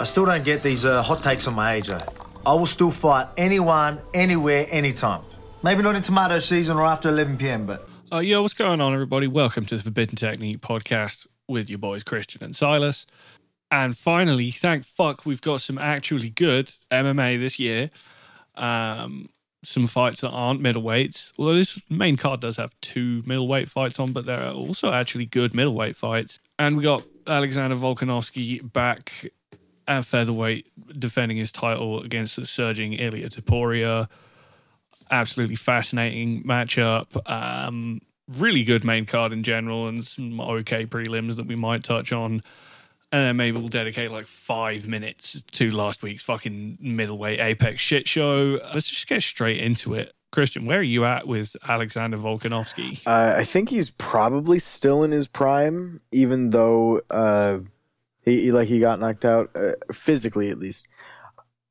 I still don't get these uh, hot takes on my age. eh? I will still fight anyone, anywhere, anytime. Maybe not in tomato season or after 11 p.m., but Uh, yo, what's going on, everybody? Welcome to the Forbidden Technique podcast with your boys Christian and Silas. And finally, thank fuck, we've got some actually good MMA this year. Um, some fights that aren't middleweights. Although this main card does have two middleweight fights on, but there are also actually good middleweight fights. And we got Alexander Volkanovski back at featherweight, defending his title against the surging Ilya Topuria absolutely fascinating matchup. Um, really good main card in general, and some okay prelims that we might touch on. And then maybe we'll dedicate like five minutes to last week's fucking middleweight Apex shit show. Let's just get straight into it. Christian, where are you at with Alexander Volkanovski? Uh, I think he's probably still in his prime, even though uh, he, he like he got knocked out uh, physically at least.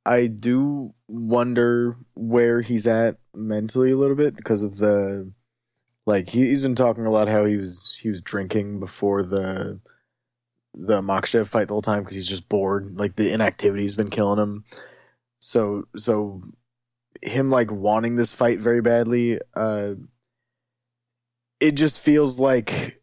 I do wonder where he's at mentally a little bit because of the like he, he's been talking a lot how he was he was drinking before the the Makhachev fight the whole time because he's just bored. Like the inactivity's been killing him. So so him like wanting this fight very badly. Uh, it just feels like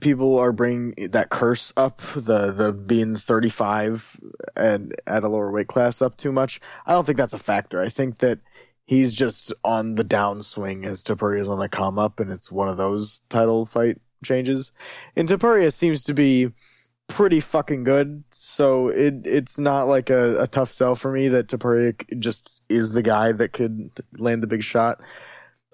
people are bringing that curse up the the being 35 and at a lower weight class up too much i don't think that's a factor. I think that he's just on the downswing as is on the come up and it's one of those title fight changes. And Topuria seems to be pretty fucking good so it it's not like a, a tough sell for me that Topuria just is the guy that could land the big shot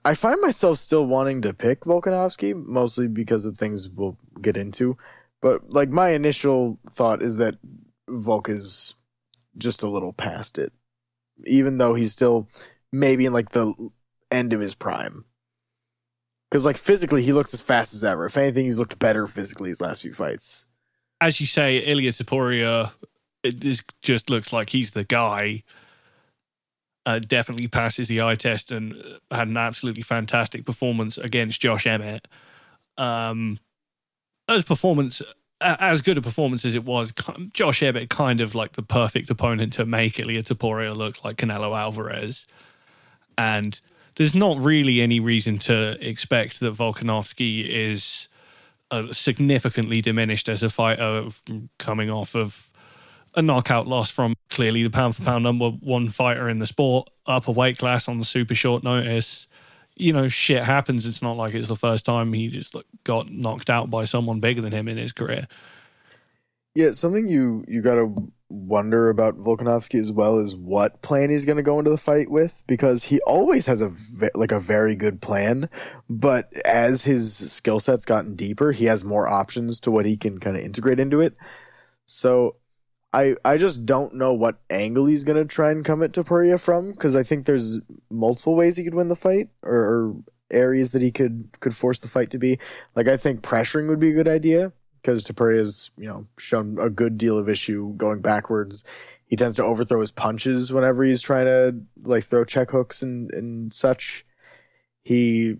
I find myself still wanting to pick Volkanovski, mostly because of things we'll get into. But like my initial thought is that Volk is just a little past it, even though he's still maybe in like the end of his prime. Because like physically, he looks as fast as ever. If anything, he's looked better physically his last few fights. As you say, Ilya Topuria, just looks like he's the guy. Uh, definitely passes the eye test and had an absolutely fantastic performance against Josh Emmett. Um, as performance, as good a performance as it was, Josh Emmett kind of like the perfect opponent to make Ilya Topuria look like Canelo Alvarez, and there's not really any reason to expect that Volkanovski is uh, significantly diminished as a fighter coming off of a knockout loss from clearly the pound for pound number one fighter in the sport, up a weight class on the super short notice. You know, shit happens. It's not like it's the first time he just like, got knocked out by someone bigger than him in his career. Yeah, something you you gotta wonder about Volkanovski as well is what plan he's gonna go into the fight with because he always has a like a very good plan, but as his skill set's gotten deeper, he has more options to what he can kind of integrate into it. So I I just don't know what angle he's gonna try and come at Topuria from because I think there's multiple ways he could win the fight or, or areas that he could could force the fight to be. Like I think pressuring would be a good idea because Topuria's you know shown a good deal of issue going backwards. He tends to overthrow his punches whenever he's trying to like throw check hooks and and such. He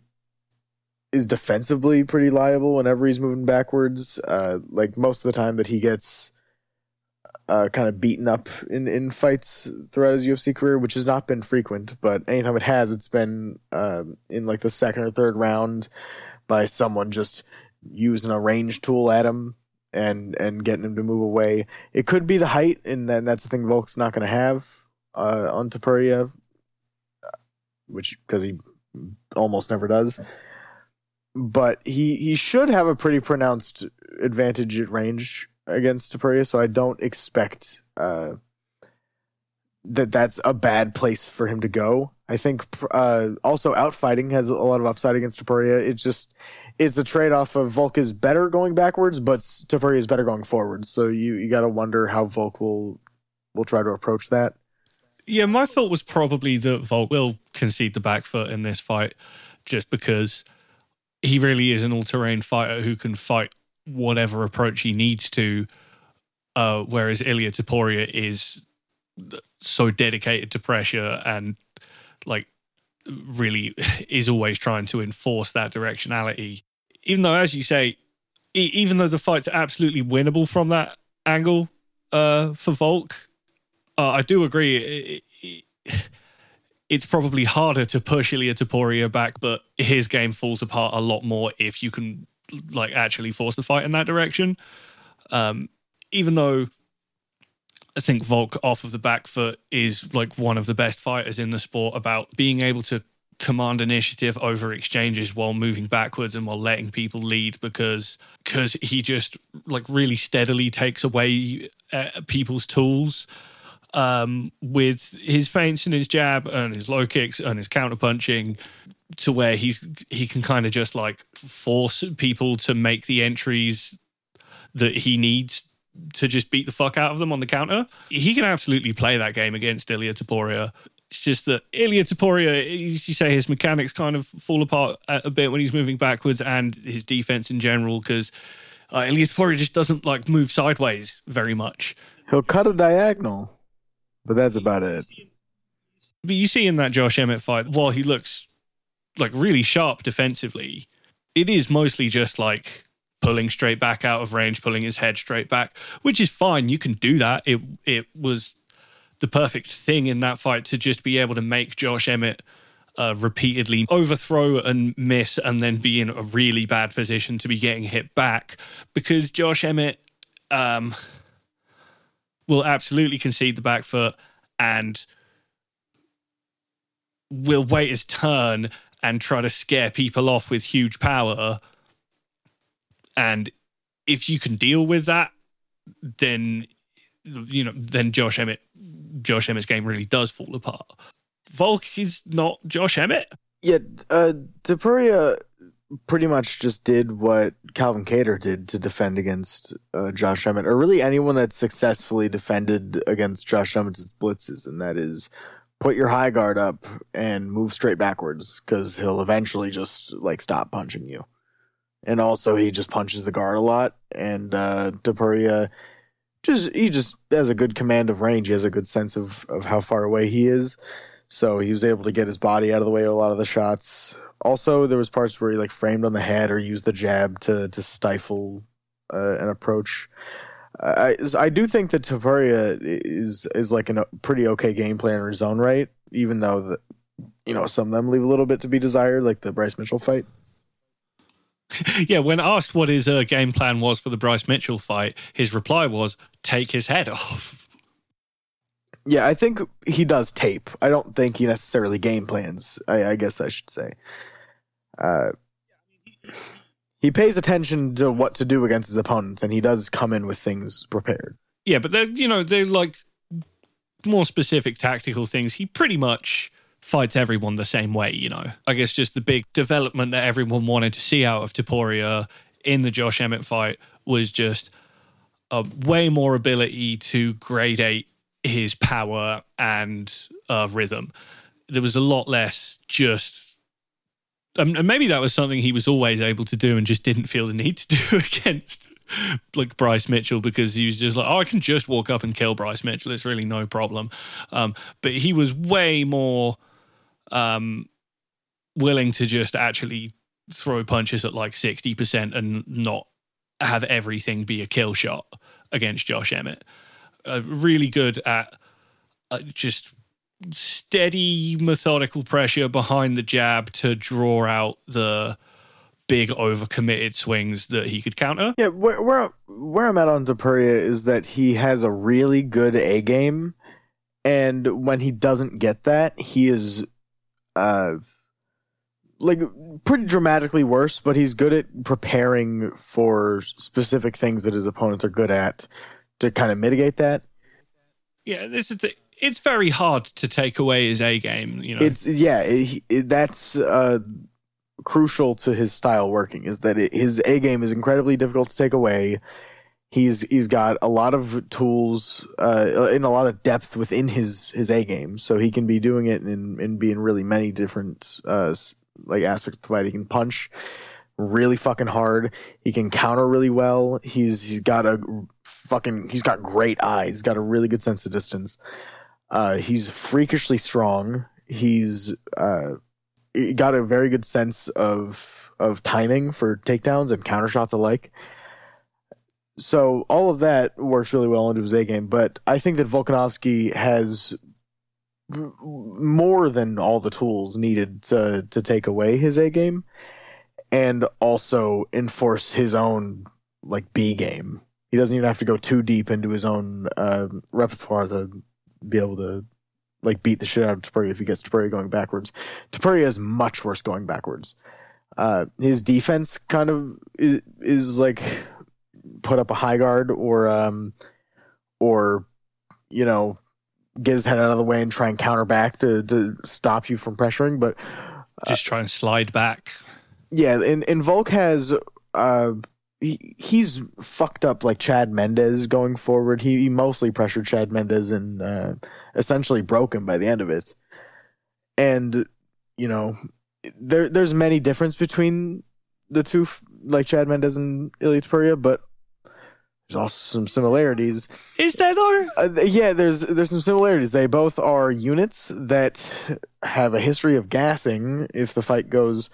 is defensively pretty liable whenever he's moving backwards. Uh, like most of the time that he gets uh, kind of beaten up in, in fights throughout his UFC career, which has not been frequent, but anytime it has, it's been um in like the second or third round by someone just using a range tool at him and and getting him to move away. It could be the height, and then that's the thing Volk's not going to have uh, on Topuria, which because he almost never does. But he he should have a pretty pronounced advantage at range against Topuria, so I don't expect uh, that that's a bad place for him to go. I think uh, also outfighting has a lot of upside against Topuria. It's just it's a trade off of Volk is better going backwards, but Topuria is better going forwards. So you you got to wonder how Volk will will try to approach that. Yeah, my thought was probably that Volk will concede the back foot in this fight just because he really is an all terrain fighter who can fight whatever approach he needs to. Uh, whereas Ilya Topuria is so dedicated to pressure and like really is always trying to enforce that directionality. Even though, as you say, e- even though the fight's absolutely winnable from that angle, uh, for Volk. Uh, I do agree. It, it, it's probably harder to push Ilya Topuria back, but his game falls apart a lot more if you can like actually force the fight in that direction. Um, even though I think Volk off of the back foot is like one of the best fighters in the sport about being able to command initiative over exchanges while moving backwards and while letting people lead because because he just like really steadily takes away uh, people's tools um, with his feints and his jab and his low kicks and his counter punching to where he's he can kind of just like force people to make the entries that he needs to just beat the fuck out of them on the counter. He can absolutely play that game against Ilya Topuria. It's just that Ilia Topuria, you say his mechanics kind of fall apart a bit when he's moving backwards and his defense in general because uh, Ilia Topuria just doesn't like move sideways very much. He'll cut a diagonal, but that's about it. But you see in that Josh Emmett fight, while he looks like really sharp defensively, it is mostly just like pulling straight back out of range, pulling his head straight back, which is fine. You can do that. It it was the perfect thing in that fight to just be able to make Josh Emmett uh, repeatedly overthrow and miss, and then be in a really bad position to be getting hit back because Josh Emmett um, will absolutely concede the back foot and will wait his turn and try to scare people off with huge power and if you can deal with that, then you know, then Josh Emmett, Josh Emmett's game really does fall apart. Volk is not Josh Emmett. Yeah, uh, Topuria pretty much just did what Calvin Kattar did to defend against uh, Josh Emmett, or really anyone that successfully defended against Josh Emmett's blitzes, and that is put your high guard up and move straight backwards because he'll eventually just like stop punching you and also he just punches the guard a lot. And uh, Topuria just he just has a good command of range. He has a good sense of of how far away he is, so he was able to get his body out of the way of a lot of the shots. Also, there was parts where he like framed on the head or used the jab to to stifle uh, an approach. I I do think that Topuria is is like a pretty okay game plan in his own right, even though the you know some of them leave a little bit to be desired, like the Bryce Mitchell fight. yeah, when asked what his uh, game plan was for the Bryce Mitchell fight, his reply was take his head off. Yeah, I think he does tape. I don't think he necessarily game plans. I, I guess I should say. Uh, he pays attention to what to do against his opponents, and he does come in with things prepared. Yeah, but they're you know they're like more specific tactical things. He pretty much fights everyone the same way, you know. I guess just the big development that everyone wanted to see out of Topuria in the Josh Emmett fight was just a way more ability to gradate his power and uh, rhythm. There was a lot less just. Um, and maybe that was something he was always able to do and just didn't feel the need to do against like Bryce Mitchell because he was just like, oh, I can just walk up and kill Bryce Mitchell. It's really no problem. Um, but he was way more um, willing to just actually throw punches at like 60% and not have everything be a kill shot against Josh Emmett. Uh, really good at uh, just steady, methodical pressure behind the jab to draw out the big overcommitted swings that he could counter. Yeah, where where, where I'm at on Topuria is that he has a really good A game, and when he doesn't get that, he is uh like pretty dramatically worse, but he's good at preparing for specific things that his opponents are good at to kind of mitigate that. Yeah, this is the. It's very hard to take away his A game. You know, it's yeah, it, it, that's uh, crucial to his style working. Is that it, his A game is incredibly difficult to take away. He's he's got a lot of tools uh, and a lot of depth within his his A game, so he can be doing it in in being really many different uh, like aspects of the fight. He can punch really fucking hard. He can counter really well. He's he's got a fucking he's got great eyes. He's got a really good sense of distance. Uh, he's freakishly strong. He's uh, got a very good sense of of timing for takedowns and counter shots alike so all of that works really well into his A game, but I think that Volkanovski has more than all the tools needed to to take away his A game and also enforce his own like B game. He doesn't even have to go too deep into his own uh, repertoire to be able to like beat the shit out of Topuria if he gets Topuria going backwards. Topuria is much worse going backwards. Uh, his defense kind of is, is, like put up a high guard or um or you know get his head out of the way and try and counter back to to stop you from pressuring, but just try and slide back. Yeah, and and Volk has uh he, he's fucked up like Chad Mendes going forward. He, he mostly pressured Chad Mendes and uh, essentially broke him by the end of it. And you know, there there's many difference between the two, like Chad Mendes and Ilia Topuria, but there's also some similarities. Is there though? Uh, yeah, there's there's some similarities. They both are units that have a history of gassing if the fight goes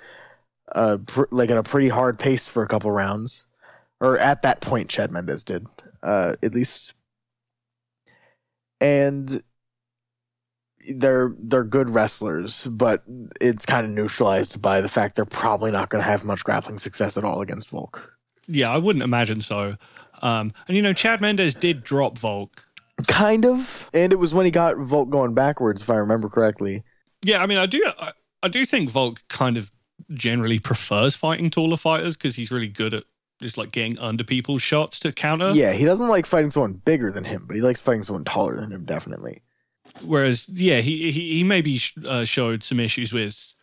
uh pr- like at a pretty hard pace for a couple rounds, or at that point, Chad Mendes did uh at least, and they're they're good wrestlers, but it's kind of neutralized by the fact they're probably not going to have much grappling success at all against Volk. Yeah, I wouldn't imagine so. Um, and you know, Chad Mendes did drop Volk. Kind of, and it was when he got Volk going backwards, if I remember correctly. Yeah, I mean, I do, I, I do think Volk kind of generally prefers fighting taller fighters because he's really good at just like getting under people's shots to counter. Yeah, he doesn't like fighting someone bigger than him, but he likes fighting someone taller than him, definitely. Whereas, yeah, he he, he maybe uh, showed some issues with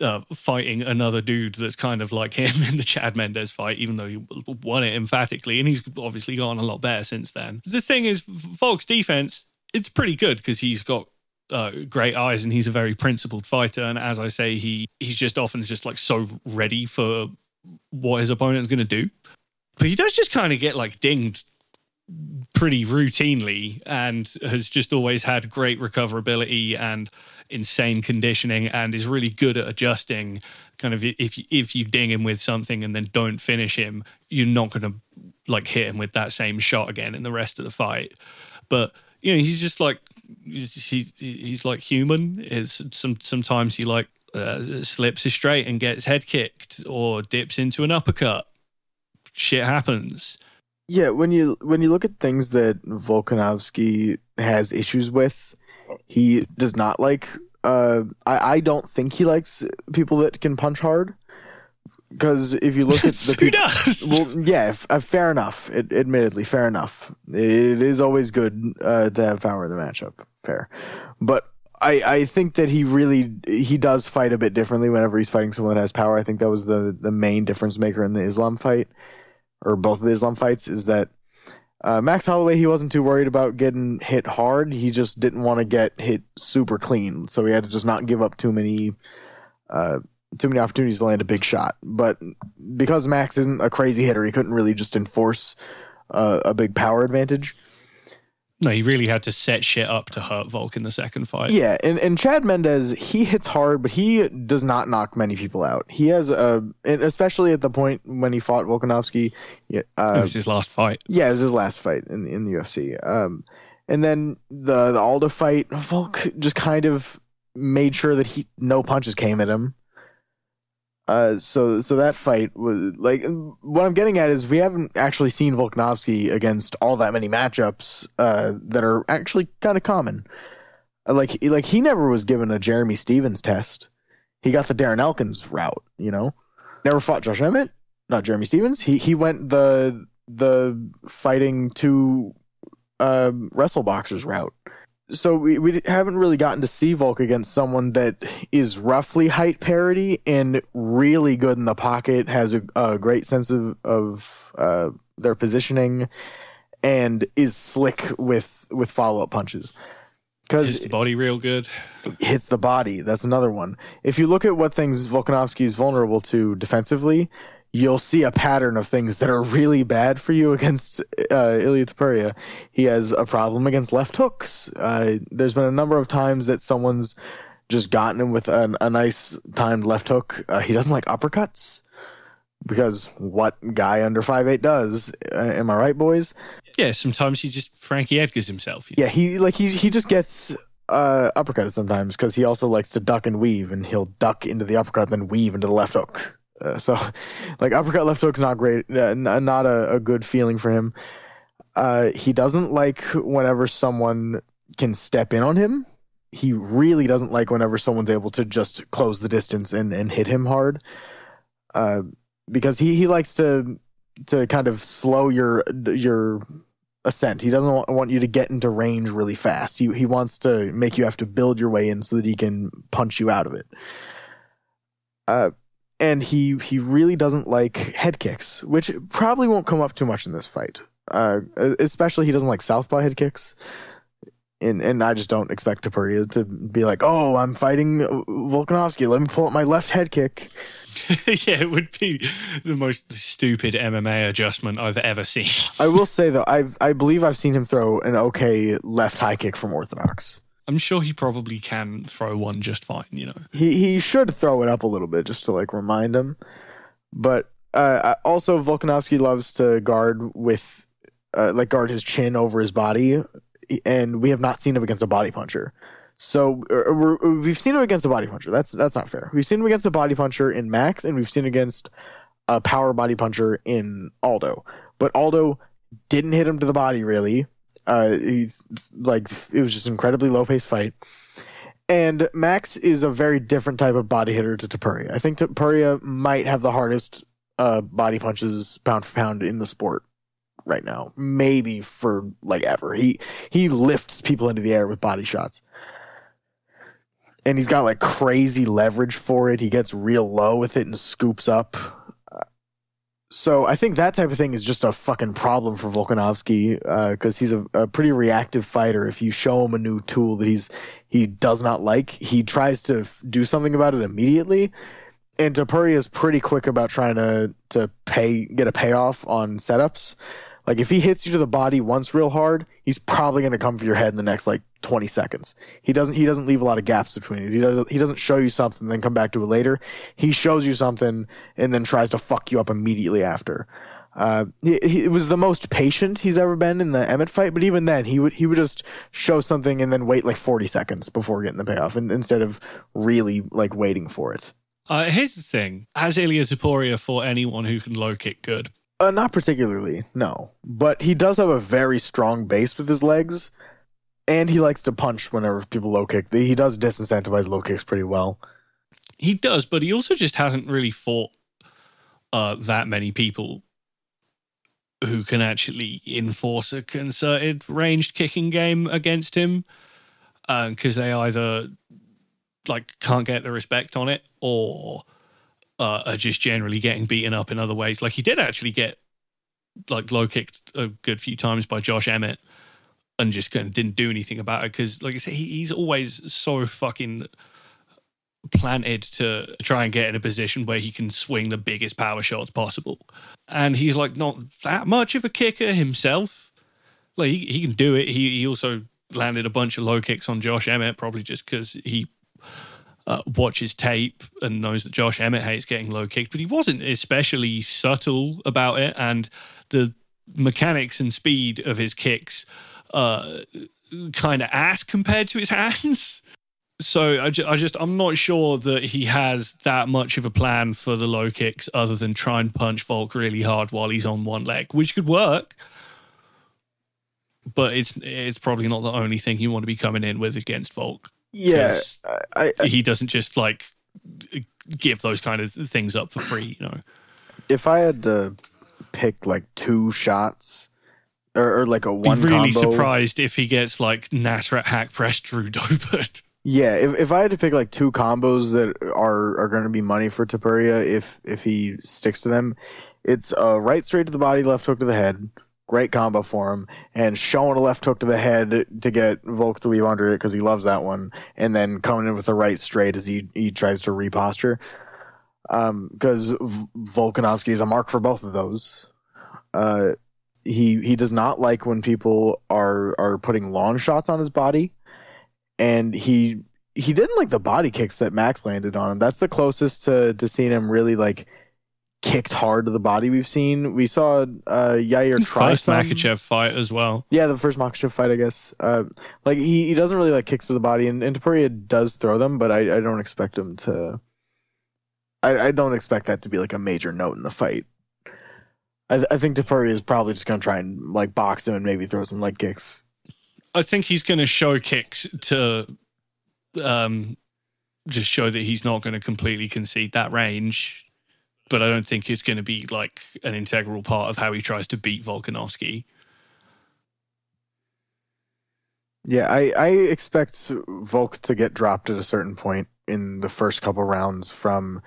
uh, fighting another dude that's kind of like him in the Chad Mendes fight, even though he won it emphatically, and he's obviously gone a lot better since then. The thing is, Volk's defense, it's pretty good because he's got uh, great eyes and he's a very principled fighter. And as I say, he he's just often just like so ready for what his opponent's going to do. But he does just kind of get like dinged pretty routinely and has just always had great recoverability and insane conditioning and is really good at adjusting. Kind of if if you ding him with something and then don't finish him you're not going to like hit him with that same shot again in the rest of the fight. But you know he's just like he, he's like human. It's some sometimes he like uh, slips his straight and gets head kicked or dips into an uppercut shit happens yeah, when you when you look at things that Volkanovski has issues with, he does not like. Uh, I I don't think he likes people that can punch hard. Because if you look at the people, well, yeah, f- uh, fair enough. It, admittedly, fair enough. It is always good uh, to have power in the matchup. Fair, but I, I think that he really he does fight a bit differently whenever he's fighting someone that has power. I think that was the the main difference maker in the Islam fight or both of the Islam fights is that uh, Max Holloway he wasn't too worried about getting hit hard. He just didn't want to get hit super clean, so he had to just not give up too many uh, too many opportunities to land a big shot. But because Max isn't a crazy hitter, he couldn't really just enforce uh, a big power advantage. No, he really had to set shit up to hurt Volk in the second fight. Yeah, and, and Chad Mendes, he hits hard, but he does not knock many people out. He has a, and especially at the point when he fought Volkanovski. Uh, it was his last fight. Yeah, it was his last fight in in the UFC. Um, and then the the Aldo fight, Volk just kind of made sure that he no punches came at him. Uh, so so that fight was like what I'm getting at is we haven't actually seen Volkanovski against all that many matchups uh, that are actually kind of common. Uh, like like he never was given a Jeremy Stephens test. He got the Darren Elkins route, you know. Never fought Josh Emmett, not Jeremy Stephens. He he went the the fighting two uh, wrestle boxers route so we, we haven't really gotten to see Volk against someone that is roughly height parity and really good in the pocket, has a, a great sense of, of uh, their positioning, and is slick with with follow up punches. Because body real good. Hits the body. That's another one. If you look at what things Volkanovski is vulnerable to defensively, you'll see a pattern of things that are really bad for you against uh, Topuria. He has a problem against left hooks. Uh, there's been a number of times that someone's just gotten him with an, a nice timed left hook. Uh, he doesn't like uppercuts, because what guy under five eight does? Uh, am I right, boys? Yeah, sometimes he just Frankie Edgar's himself. you know? Yeah, he like he he just gets uh uppercutted sometimes because he also likes to duck and weave, and he'll duck into the uppercut, then weave into the left hook. Uh, so, like uppercut left hook's not great, uh, n- not a, a good feeling for him. Uh, he doesn't like whenever someone can step in on him. He really doesn't like whenever someone's able to just close the distance and, and hit him hard. Uh, because he, he likes to to kind of slow your your ascent. He doesn't want, you to get into range really fast. He he wants to make you have to build your way in so that he can punch you out of it. Uh, and he he really doesn't like head kicks, which probably won't come up too much in this fight. Uh, especially he doesn't like southpaw head kicks. And and I just don't expect Topuria to be like, oh, I'm fighting Volkanovski. Let me pull up my left head kick. yeah, it would be the most stupid MMA adjustment I've ever seen. I will say though, I I believe I've seen him throw an okay left high kick from Orthodox. I'm sure he probably can throw one just fine, you know. He he should throw it up a little bit just to like remind him. But uh, also Volkanovski loves to guard with uh, like guard his chin over his body, and we have not seen him against a body puncher. So uh, we have seen him against a body puncher. That's that's not fair. We've seen him against a body puncher in Max, and we've seen against a power body puncher in Aldo. But Aldo didn't hit him to the body really. Uh, he, like it was just an incredibly low paced fight. And Max is a very different type of body hitter to Topuria. I think Topuria might have the hardest uh, body punches pound for pound in the sport right now. Maybe for like ever. He he lifts people into the air with body shots. And he's got like crazy leverage for it. He gets real low with it and scoops up. So I think that type of thing is just a fucking problem for Volkanovski because uh, he's a, a, pretty reactive fighter. If you show him a new tool that he's he does not like, he tries to f- do something about it immediately. And Topuria is pretty quick about trying to to pay get a payoff on setups. Like if he hits you to the body once real hard, he's probably going to come for your head in the next like 20 seconds. He doesn't he doesn't leave a lot of gaps between it. He doesn't he doesn't show you something and then come back to it later. He shows you something and then tries to fuck you up immediately after. Uh, he, he was the most patient he's ever been in the Emmett fight, but even then, he would he would just show something and then wait like forty seconds before getting the payoff, and, instead of really like waiting for it. Uh, here's the thing: has Ilia Topuria for anyone who can low kick good? Uh, not particularly, no. But he does have a very strong base with his legs, and he likes to punch whenever people low kick. He does disincentivize low kicks pretty well. He does, but he also just hasn't really fought uh, that many people who can actually enforce a concerted ranged kicking game against him because uh, they either like can't get the respect on it or uh, are just generally getting beaten up in other ways. Like he did actually get like low kicked a good few times by Josh Emmett and just kind of didn't do anything about it because, like I said, he, he's always so fucking planted to try and get in a position where he can swing the biggest power shots possible. And he's like not that much of a kicker himself. Like he, he can do it. He he also landed a bunch of low kicks on Josh Emmett, probably just because he uh, watches tape and knows that Josh Emmett hates getting low kicked, but he wasn't especially subtle about it. And the mechanics and speed of his kicks uh, kind of ass compared to his hands. So I, ju- I just I'm not sure that he has that much of a plan for the low kicks other than try and punch Volk really hard while he's on one leg, which could work. But it's it's probably not the only thing you want to be coming in with against Volk. Yeah, I, I, he doesn't just like give those kind of things up for free, you know. If I had to pick like two shots or, or like a one, be really combo, surprised if he gets like Nasrat Haqparast Drew Dober. Yeah, if if I had to pick like two combos that are are going to be money for Topuria if if he sticks to them, it's a right straight to the body, left hook to the head. Great combo for him, and showing a left hook to the head to get Volk to weave under it because he loves that one, and then coming in with the right straight as he he tries to reposture. Um, because Volkanovski is a mark for both of those. Uh, he he does not like when people are are putting long shots on his body and he he didn't like the body kicks that Max landed on him. That's the closest to to seeing him really like kicked hard to the body we've seen. We saw uh, Yair try first some. Makhachev fight as well. Yeah, the first Makhachev fight, I guess. Uh, like he, he doesn't really like kicks to the body, and, and Topuria does throw them, but I, I don't expect him to. I, I don't expect that to be like a major note in the fight. I, I think Topuria is probably just gonna try and like box him and maybe throw some leg kicks. I think he's going to show kicks to um, just show that he's not going to completely concede that range. But I don't think it's going to be like an integral part of how he tries to beat Volkanovski. Yeah, I, I expect Volk to get dropped at a certain point in the first couple rounds from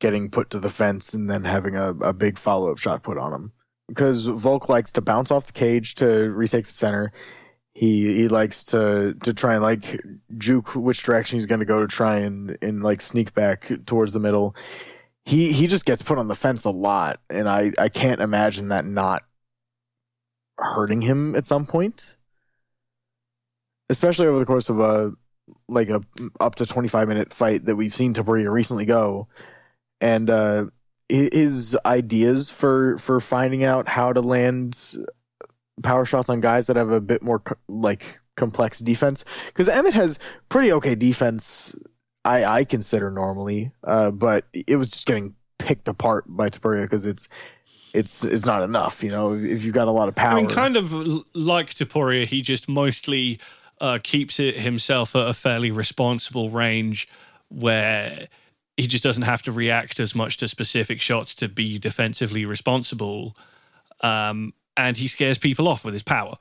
getting put to the fence and then having a, a big follow up shot put on him. Because Volk likes to bounce off the cage to retake the center. He he likes to to try and like juke which direction he's going to go to try and and like sneak back towards the middle. He he just gets put on the fence a lot, and I I can't imagine that not hurting him at some point. Especially over the course of a like a up to 25 minute fight that we've seen Topuria recently go. And uh his ideas for for finding out how to land power shots on guys that have a bit more co- like complex defense. Because Emmett has pretty okay defense I I consider normally uh but it was just getting picked apart by Topuria because it's it's it's not enough you know if you've got a lot of power I mean, kind of like Topuria, he just mostly uh, keeps it himself at a fairly responsible range where he just doesn't have to react as much to specific shots to be defensively responsible. Um, and he scares people off with his power.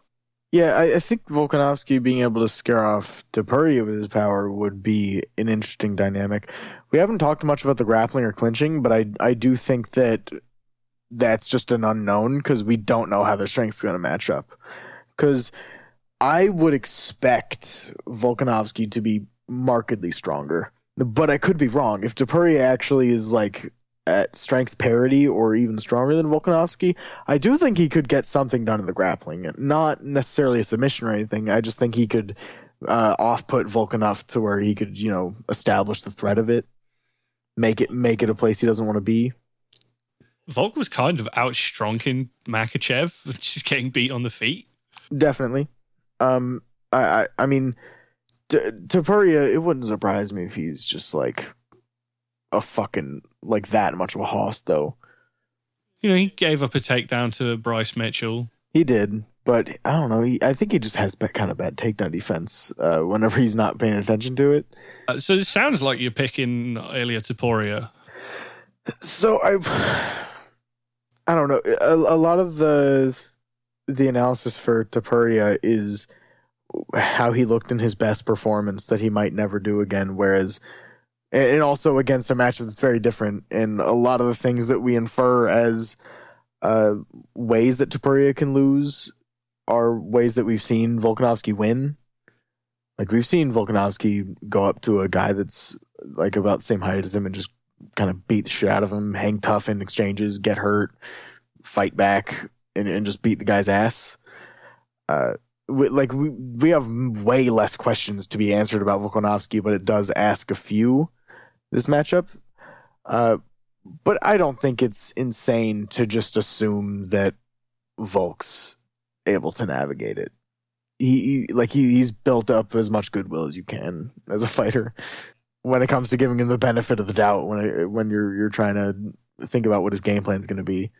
Yeah, I, I think Volkanovski being able to scare off Topuria with his power would be an interesting dynamic. We haven't talked much about the grappling or clinching, but I I do think that that's just an unknown because we don't know how their strength's going to match up. Because I would expect Volkanovski to be markedly stronger, but I could be wrong. If Topuria actually is like at strength parity or even stronger than Volkanovski, I do think he could get something done in the grappling. Not necessarily a submission or anything. I just think he could uh, off put Volk enough to where he could, you know, establish the threat of it, make it make it a place he doesn't want to be. Volk was kind of outstrunking Makhachev, just getting beat on the feet. Definitely. Um, I I, I mean, T- Topuria, it wouldn't surprise me if he's just like a fucking like that much of a hoss, though. You know, he gave up a takedown to Bryce Mitchell. He did, but I don't know. He, I think he just has kind of bad takedown defense uh, whenever he's not paying attention to it. Uh, so it sounds like you're picking Ilya Topuria. So I, I don't know. A, a lot of the the analysis for Topuria is how he looked in his best performance that he might never do again. Whereas, and also against a matchup that's very different, and a lot of the things that we infer as uh, ways that Topuria can lose are ways that we've seen Volkanovski win. Like we've seen Volkanovski go up to a guy that's like about the same height as him and just kind of beat the shit out of him, hang tough in exchanges, get hurt, fight back, and, and just beat the guy's ass. Uh, we, like we we have way less questions to be answered about Volkanovski, but it does ask a few this matchup. Uh, but I don't think it's insane to just assume that Volk's able to navigate it. He, he like he, he's built up as much goodwill as you can as a fighter when it comes to giving him the benefit of the doubt when it, when you're you're trying to think about what his game plan is going to be.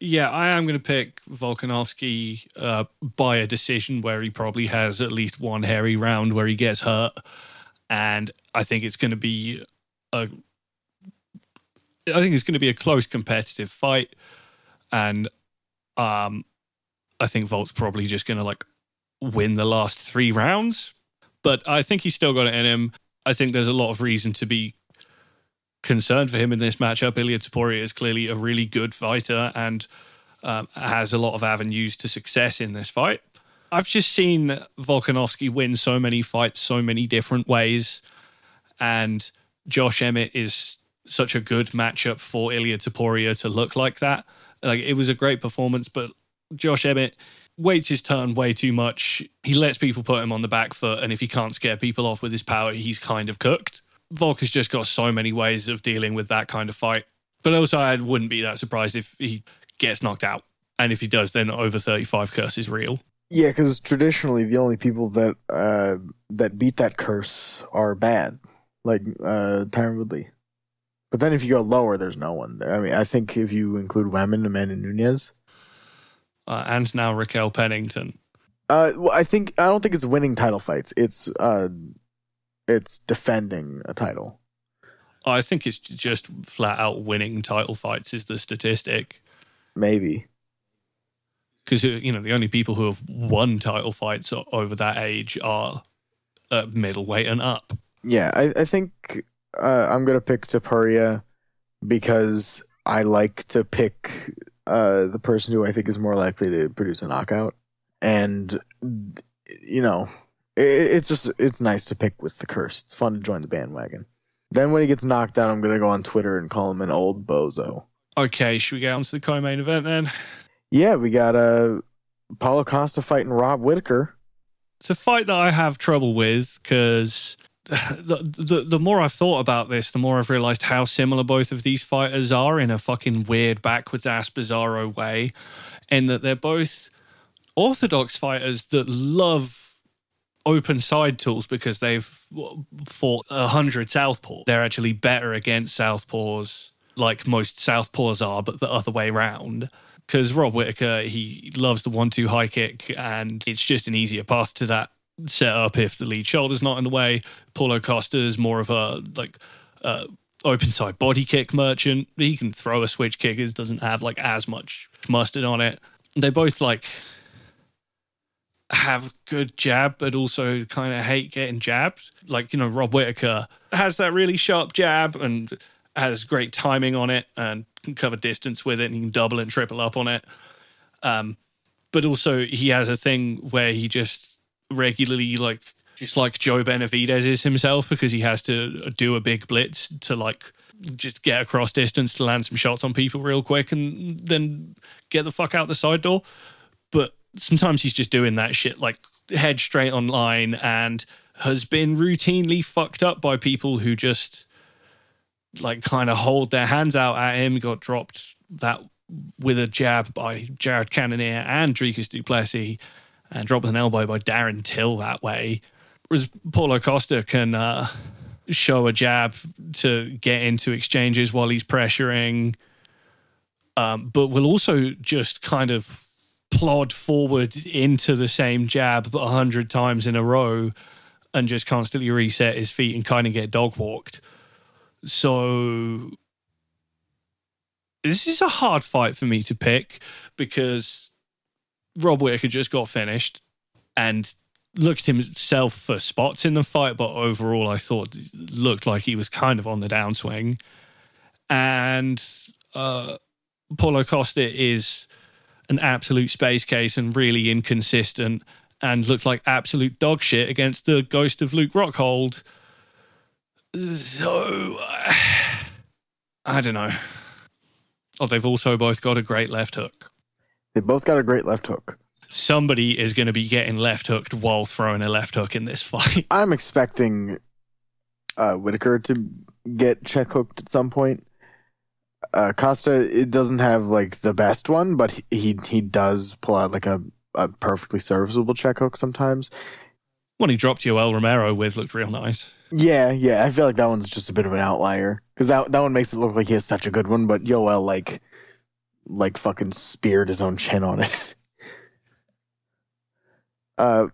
Yeah, I am going to pick Volkanovski uh, by a decision where he probably has at least one hairy round where he gets hurt, and I think it's going to be a. I think it's going to be a close competitive fight, and um, I think Volt's probably just going to like win the last three rounds. But I think he's still got it in him. I think there's a lot of reason to be concerned for him in this matchup. Ilya Topuria is clearly a really good fighter and um, has a lot of avenues to success in this fight. I've just seen Volkanovski win so many fights so many different ways, and Josh Emmett is such a good matchup for Ilya Topuria to look like that. Like it was a great performance, but Josh Emmett waits his turn way too much. He lets people put him on the back foot, and if he can't scare people off with his power, he's kind of cooked. Volk has just got so many ways of dealing with that kind of fight. But also, I wouldn't be that surprised if he gets knocked out. And if he does, then over 35 curse is real. Yeah, because traditionally the only people that uh, that beat that curse are bad, like uh, Tyron Woodley. But then if you go lower, there's no one there. I mean, I think if you include Weman, Amanda Nunes, Uh, and now Raquel Pennington. uh, well, I think I don't think it's winning title fights. It's uh, it's defending a title. I think it's just flat out winning title fights is the statistic. Maybe. Because, you know, the only people who have won title fights over that age are uh, middleweight and up. Yeah, I, I think uh, I'm gonna pick Topuria because I like to pick uh, the person who I think is more likely to produce a knockout, and you know, it, it's just it's nice to pick with the curse. It's fun to join the bandwagon. Then when he gets knocked out, I'm gonna go on Twitter and call him an old bozo. Okay, should we get on to the co main event then? Yeah, we got uh, Paulo Costa fighting Rob Whittaker. It's a fight that I have trouble with because the, the the more I've thought about this, the more I've realized how similar both of these fighters are in a fucking weird, backwards ass, bizarro way, in that they're both orthodox fighters that love open side tools because they've fought a hundred southpaws. They're actually better against southpaws, like most southpaws are, but the other way round because Rob Whittaker he loves the one-two high kick, and it's just an easier path to that setup if the lead shoulder's not in the way. Paulo Costa is more of a like uh, open side body kick merchant. He can throw a switch kick. It doesn't have like as much mustard on it. They both like have good jab, but also kind of hate getting jabbed. Like you know, Rob Whittaker has that really sharp jab and has great timing on it and can cover distance with it and he can double and triple up on it. Um, but also he has a thing where he just regularly like just like Joe Benavidez is himself because he has to do a big blitz to like just get across distance to land some shots on people real quick and then get the fuck out the side door. But sometimes he's just doing that shit like head straight online and has been routinely fucked up by people who just like kind of hold their hands out at him. Got dropped that with a jab by Jared Cannonier and Dricus Du Plessis, and dropped with an elbow by Darren Till that way. Whereas Paulo Costa can uh, show a jab to get into exchanges while he's pressuring, um, but will also just kind of plod forward into the same jab a hundred times in a row and just constantly reset his feet and kind of get dog walked. So this is a hard fight for me to pick because Rob Whittaker just got finished and looked himself for spots in the fight, but overall I thought looked like he was kind of on the downswing. And uh, Paulo Costa is an absolute space case and really inconsistent and looked like absolute dog shit against the ghost of Luke Rockhold. So I don't know. Oh, they've also both got a great left hook. They both got a great left hook. Somebody is going to be getting left hooked while throwing a left hook in this fight. I'm expecting uh, Whittaker to get check hooked at some point. Uh, Costa it doesn't have like the best one, but he he, he does pull out like a, a perfectly serviceable check hook sometimes. One he dropped Yoel Romero with looked real nice. Yeah, yeah, I feel like that one's just a bit of an outlier because that that one makes it look like he has such a good one, but Yoel like like fucking speared his own chin on it. uh,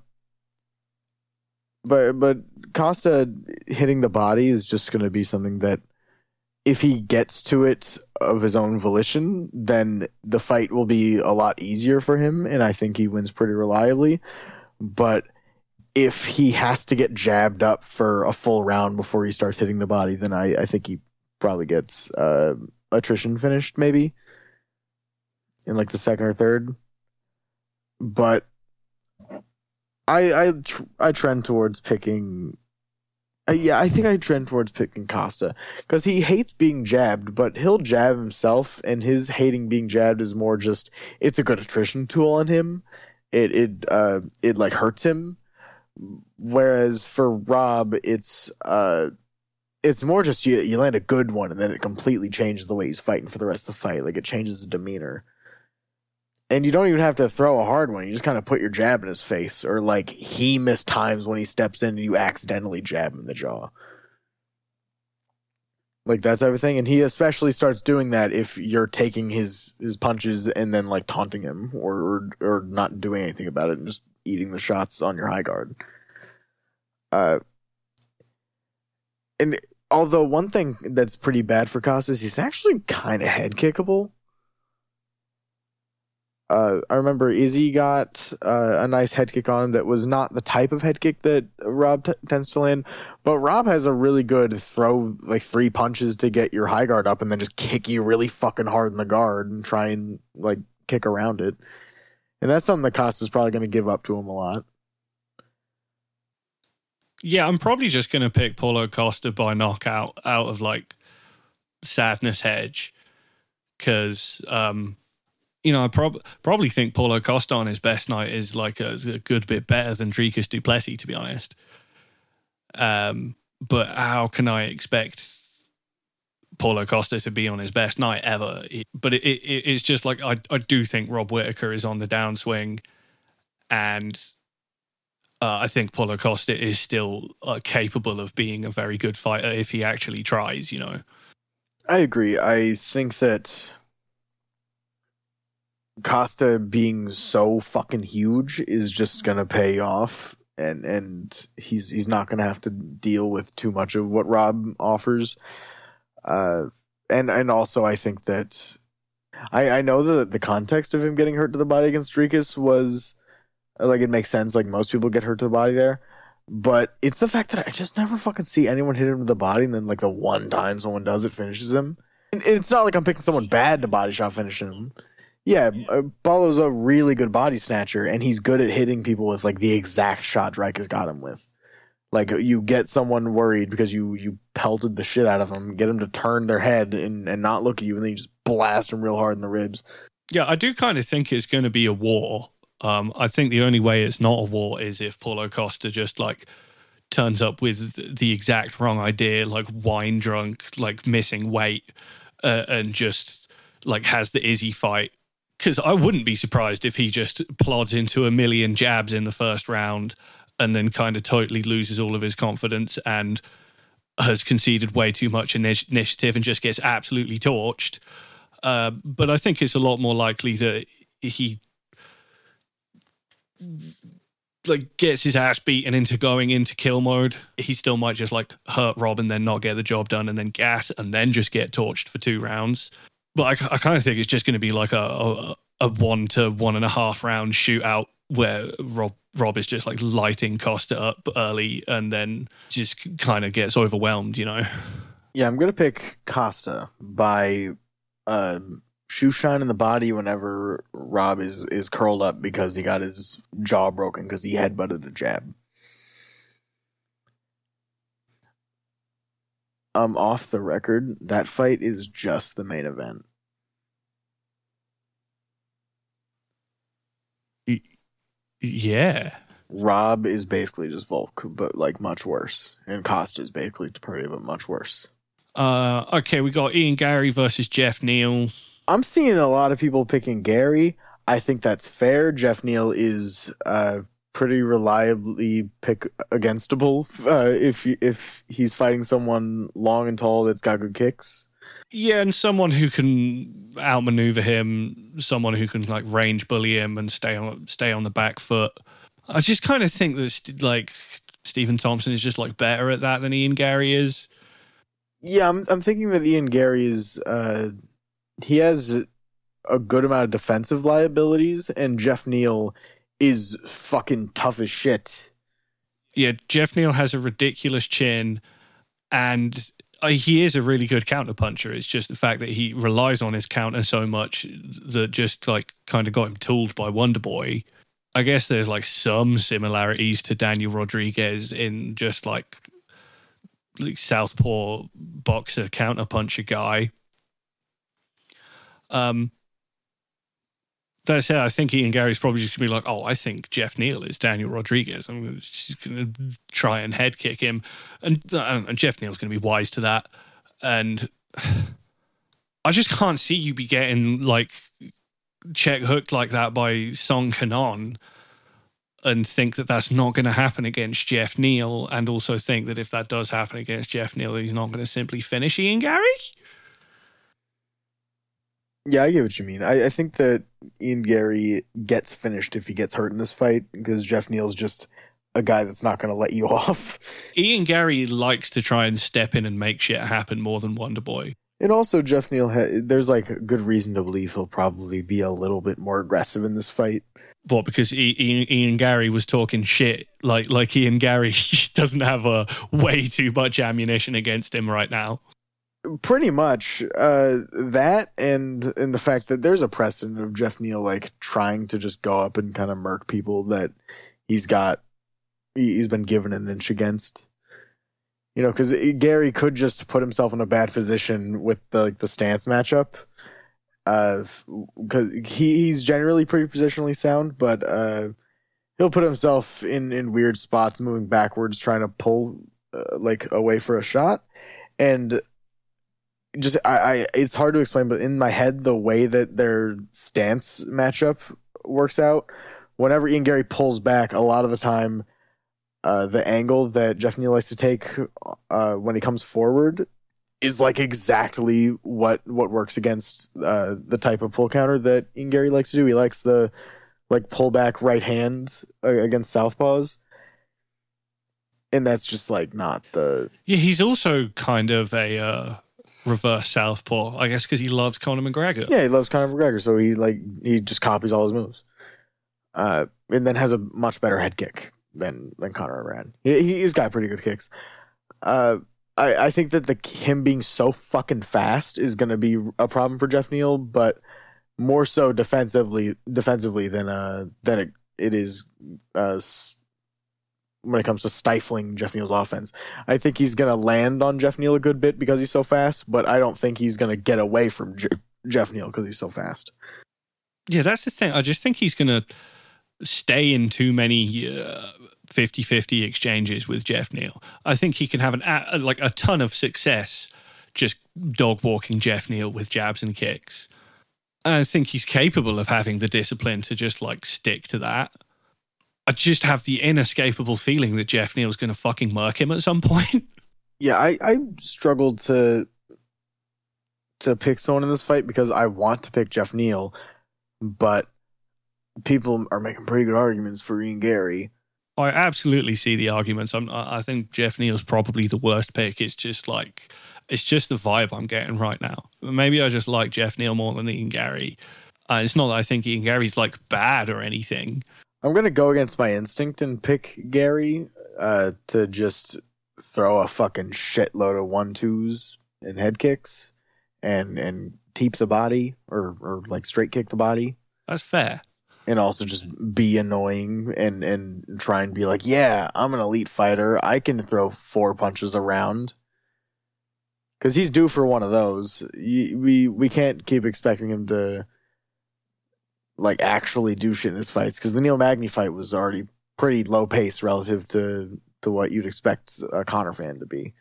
but but Costa hitting the body is just going to be something that if he gets to it of his own volition, then the fight will be a lot easier for him, and I think he wins pretty reliably. But if he has to get jabbed up for a full round before he starts hitting the body, then I, I think he probably gets uh, attrition finished, maybe in like the second or third. But I I tr- I trend towards picking. Uh, yeah, I think I trend towards picking Costa because he hates being jabbed, but he'll jab himself, and his hating being jabbed is more just it's a good attrition tool on him. It it uh it like hurts him, whereas for Rob, it's uh it's more just you you land a good one and then it completely changes the way he's fighting for the rest of the fight. Like it changes his demeanor. And you don't even have to throw a hard one. You just kind of put your jab in his face, or like he missed times when he steps in and you accidentally jab him in the jaw. Like that type of thing. And he especially starts doing that if you're taking his his punches and then like taunting him or or, or not doing anything about it and just eating the shots on your high guard. Uh and although one thing that's pretty bad for Costas, he's actually kind of head kickable. Uh, I remember Izzy got uh, a nice head kick on him that was not the type of head kick that Rob t- tends to land, but Rob has a really good throw, like three punches to get your high guard up and then just kick you really fucking hard in the guard and try and like kick around it. And that's something that Costa's probably going to give up to him a lot. Yeah, I'm probably just going to pick Paulo Costa by knockout out of like sadness hedge because um you know I prob- probably think Paulo Costa on his best night is like a, a good bit better than Dricus Du Plessis to be honest. Um, but how can I expect Paulo Costa to be on his best night ever? But it, it, it's just like I I do think Rob Whittaker is on the downswing, and uh, I think Paulo Costa is still uh, capable of being a very good fighter if he actually tries. You know. I agree. I think that Costa being so fucking huge is just gonna pay off, and and he's he's not gonna have to deal with too much of what Rob offers. Uh, and and also I think that I I know that the context of him getting hurt to the body against Dricus was like it makes sense. Like most people get hurt to the body there. But it's the fact that I just never fucking see anyone hit him to the body, and then like the one time someone does it, finishes him. And it's not like I'm picking someone bad to body shot finish him. Yeah, uh, Paulo's a really good body snatcher, and he's good at hitting people with like the exact shot Dricus got him with. Like you get someone worried because you you pelted the shit out of them, get them to turn their head and, and not look at you, and then you just blast them real hard in the ribs. Yeah, I do kind of think it's going to be a war. Um, I think the only way it's not a war is if Paulo Costa just like turns up with the exact wrong idea, like wine drunk, like missing weight, uh, and just like has the Izzy fight. Because I wouldn't be surprised if he just plods into a million jabs in the first round and then kind of totally loses all of his confidence and has conceded way too much initiative and just gets absolutely torched. Uh, but I think it's a lot more likely that he like gets his ass beaten into going into kill mode. He still might just like hurt Rob and then not get the job done and then gas and then just get torched for two rounds. But I, I kind of think it's just going to be like a, a, a one to one and a half round shootout where Rob Rob is just like lighting Costa up early and then just kind of gets overwhelmed, you know. Yeah, I'm gonna pick Costa by um, shoe shine in the body whenever Rob is is curled up because he got his jaw broken because he headbutted a jab. Um, off the record, that fight is just the main event. Yeah. Rob is basically just Volk, but like much worse, and Costa is basically Topuria, but much worse. Uh, okay, we got Ian Garry versus Geoff Neal. I'm seeing a lot of people picking Garry. I think that's fair. Geoff Neal is uh, pretty reliably pick againstable uh, if if he's fighting someone long and tall that's got good kicks. Yeah, and someone who can outmaneuver him, someone who can like range bully him and stay on stay on the back foot. I just kind of think that like Stephen Thompson is just like better at that than Ian Garry is. Yeah, I'm I'm thinking that Ian Garry is uh he has a good amount of defensive liabilities and Geoff Neal is fucking tough as shit. Yeah, Geoff Neal has a ridiculous chin and he is a really good counterpuncher. It's just the fact that he relies on his counter so much that just like kind of got him tooled by Wonder Boy. I guess there's like some similarities to Daniel Rodriguez in just like like southpaw boxer counterpuncher guy. Um, That's it. I think Ian Garry's probably just gonna be like, "Oh, I think Geoff Neal is Daniel Rodriguez. I'm just gonna try and head kick him," and, and Geoff Neal's gonna be wise to that. And I just can't see you be getting like check hooked like that by Song Kenan and think that that's not going to happen against Geoff Neal, and also think that if that does happen against Geoff Neal, he's not going to simply finish Ian Garry. Yeah, I get what you mean. I, I think that Ian Garry gets finished if he gets hurt in this fight because Geoff Neal's just a guy that's not going to let you off. Ian Garry likes to try and step in and make shit happen more than Wonder Boy. And also, Geoff Neal, ha- there's like a good reason to believe he'll probably be a little bit more aggressive in this fight. What? Because Ian, Ian Garry was talking shit, like like Ian Garry doesn't have a way too much ammunition against him right now. Pretty much uh, that, and and the fact that there's a precedent of Geoff Neal like trying to just go up and kind of murk people that he's got, he's been given an inch against. You know, because Garry could just put himself in a bad position with the like the stance matchup. Uh, because he he's generally pretty positionally sound, but uh, he'll put himself in in weird spots, moving backwards, trying to pull uh, like away for a shot, and just I, I it's hard to explain, but in my head, the way that their stance matchup works out, whenever Ian Garry pulls back, a lot of the time uh, the angle that Geoff Neal likes to take uh, when he comes forward is like exactly what what works against uh, the type of pull counter that Ian Garry likes to do. He likes the like pull back right hand uh, against southpaws, and that's just like not the. Yeah, he's also kind of a uh, reverse southpaw, I guess, because he loves Conor McGregor. Yeah, he loves Conor McGregor, so he like he just copies all his moves, uh, and then has a much better head kick than than Conor Iran. He, he's got pretty good kicks. Uh, I I think that the him being so fucking fast is going to be a problem for Geoff Neal, but more so defensively defensively than uh than it, it is uh when it comes to stifling Geoff Neal's offense. I think he's going to land on Geoff Neal a good bit because he's so fast, but I don't think he's going to get away from Je- Geoff Neal because he's so fast. Yeah, that's the thing. I just think he's going to stay in too many uh, 50-50 exchanges with Geoff Neal. I think he can have an a, like a ton of success just dog walking Geoff Neal with jabs and kicks. And I think he's capable of having the discipline to just like stick to that. I just have the inescapable feeling that Geoff Neal's going to fucking murk him at some point. Yeah, I I struggled to to pick someone in this fight because I want to pick Geoff Neal, but people are making pretty good arguments for Ian Garry. I absolutely see the arguments. I'm, I think Geoff Neal's probably the worst pick. It's just like it's just the vibe I'm getting right now. Maybe I just like Geoff Neal more than Ian Garry. Uh, it's not that I think Ian Garry's like bad or anything. I'm gonna go against my instinct and pick Garry uh, to just throw a fucking shitload of one twos and head kicks and and teep the body or or like straight kick the body. That's fair and also just be annoying and and try and be like, yeah, I'm an elite fighter. I can throw four punches around. Because he's due for one of those. We we can't keep expecting him to like actually do shit in his fights. Because the Neil Magny fight was already pretty low pace relative to to what you'd expect a Conor fan to be.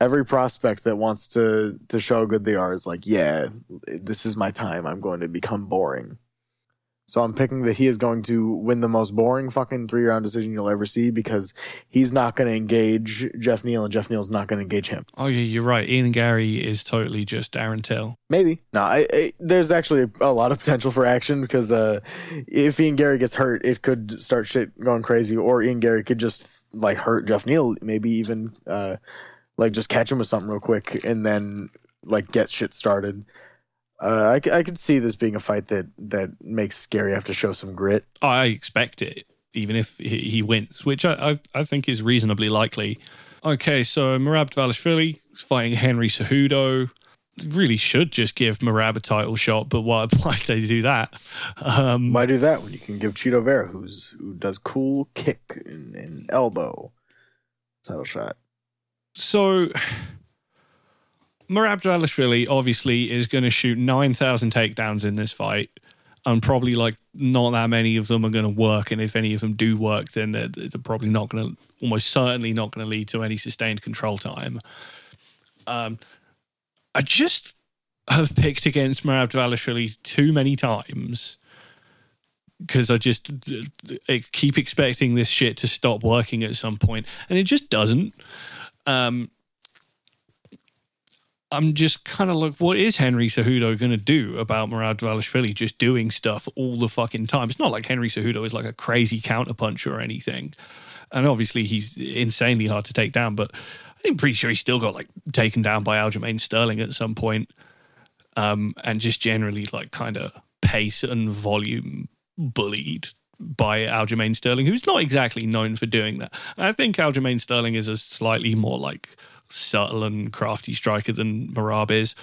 Every prospect that wants to to show how good they are is like, yeah, this is my time. I'm going to become boring so I'm picking that he is going to win the most boring fucking three round decision you'll ever see because he's not going to engage Geoff Neal and Geoff Neal's not going to engage him. Oh yeah, you're right. Ian Garry is totally just Darren Till. Maybe no. I, I, there's actually a lot of potential for action because uh, if Ian Garry gets hurt, it could start shit going crazy, or Ian Garry could just like hurt Geoff Neal, maybe even uh, like just catch him with something real quick and then like get shit started. Uh, I, I could see this being a fight that that makes Garry have to show some grit. I expect it, even if he wins, which I, I, I think is reasonably likely. Okay, so Merab Dvalishvili is fighting Henry Cejudo. Really should just give Merab a title shot, but why why they do that? Um, why do that when you can give Chito Vera, who's who does cool kick and, and elbow, title shot? So Merab Dvalishvili obviously is going to shoot 9,000 takedowns in this fight. and probably like not that many of them are going to work. And if any of them do work, then they're, they're probably not going to, almost certainly not going to lead to any sustained control time. Um, I just have picked against Merab Dvalishvili too many times because I just I keep expecting this shit to stop working at some point, and it just doesn't. Um, I'm just kind of like, what is Henry Cejudo going to do about Merab Dvalishvili just doing stuff all the fucking time? It's not like Henry Cejudo is like a crazy counterpuncher or anything. And obviously he's insanely hard to take down, but I'm pretty sure he still got like taken down by Aljamain Sterling at some point. Um, and just generally like kind of pace and volume bullied by Aljamain Sterling, who's not exactly known for doing that. I think Aljamain Sterling is a slightly more like subtle and crafty striker than Merab is.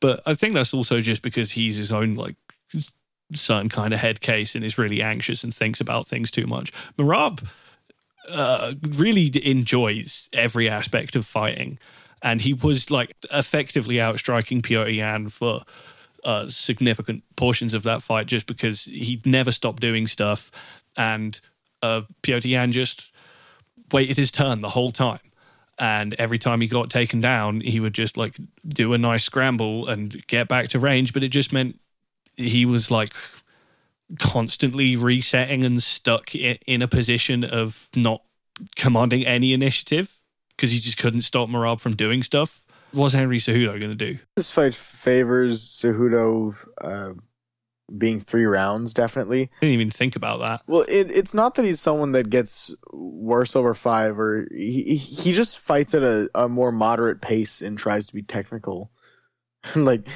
But I think that's also just because he's his own like certain kind of head case and is really anxious and thinks about things too much. Merab uh, really enjoys every aspect of fighting, and he was like effectively outstriking Petr Yan for uh, significant portions of that fight just because he'd never stopped doing stuff, and uh, Petr Yan just waited his turn the whole time and every time he got taken down, he would just like do a nice scramble and get back to range. But it just meant he was like constantly resetting and stuck in a position of not commanding any initiative because he just couldn't stop Merab from doing stuff. What's Henry Cejudo going to do? This fight favors Cejudo uh, being three rounds, definitely. I didn't even think about that. Well, it, it's not that he's someone that gets worse over five, or he he just fights at a, a more moderate pace and tries to be technical. like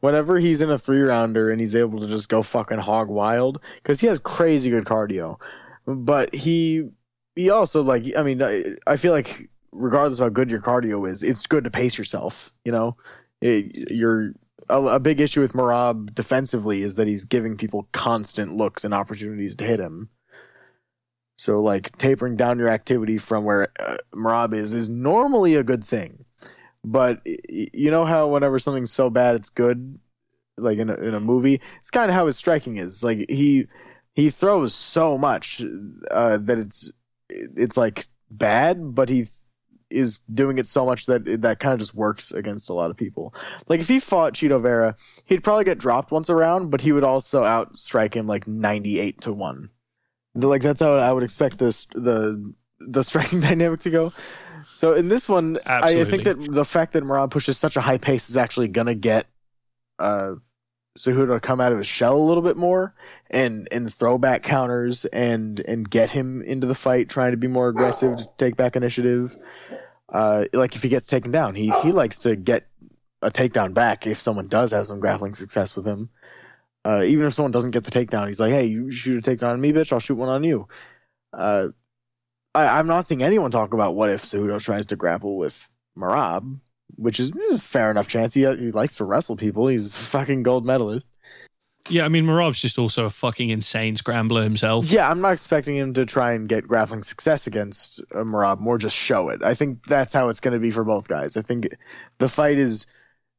whenever he's in a three rounder and he's able to just go fucking hog wild because he has crazy good cardio, but he he also like I mean I, I feel like regardless of how good your cardio is, it's good to pace yourself. You know, it, you're a, a, big issue with Merab defensively is that he's giving people constant looks and opportunities to hit him. So like tapering down your activity from where uh, Merab is is normally a good thing. But you know how whenever something's so bad it's good, like in a, in a movie, it's kind of how his striking is. Like he he throws so much uh, that it's it's like bad, but he is doing it so much that that kind of just works against a lot of people. Like if he fought Chito Vera, he'd probably get dropped once around, but he would also outstrike him like ninety eight to one. Like that's how I would expect this the the striking dynamic to go. So in this one, I, I, think that the fact that Merab pushes such a high pace is actually gonna get uh Cejudo come out of his shell a little bit more and and throw back counters and and get him into the fight, trying to be more aggressive, to take back initiative. Uh, like if he gets taken down, he he likes to get a takedown back if someone does have some grappling success with him. Uh, even if someone doesn't get the takedown, he's like, "Hey, you shoot a takedown on me, bitch. I'll shoot one on you." Uh, I, am not seeing anyone talk about what if Cejudo tries to grapple with Merab, which is a fair enough chance. He, he likes to wrestle people. He's a fucking gold medalist. Yeah, I mean, Merab's just also a fucking insane scrambler himself. Yeah, I'm not expecting him to try and get grappling success against uh, Merab, more just show it. I think that's how it's going to be for both guys. I think the fight is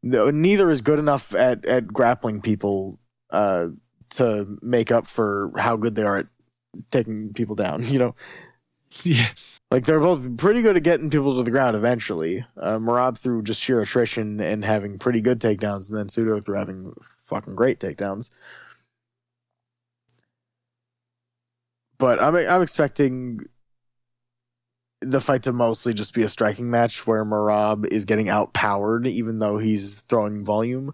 neither is good enough at, at grappling people uh, to make up for how good they are at taking people down, you know? Yeah. Like they're both pretty good at getting people to the ground eventually. Uh, Merab through just sheer attrition and having pretty good takedowns, and then Cejudo through having fucking great takedowns. But I'm I'm expecting the fight to mostly just be a striking match where Merab is getting outpowered, even though he's throwing volume.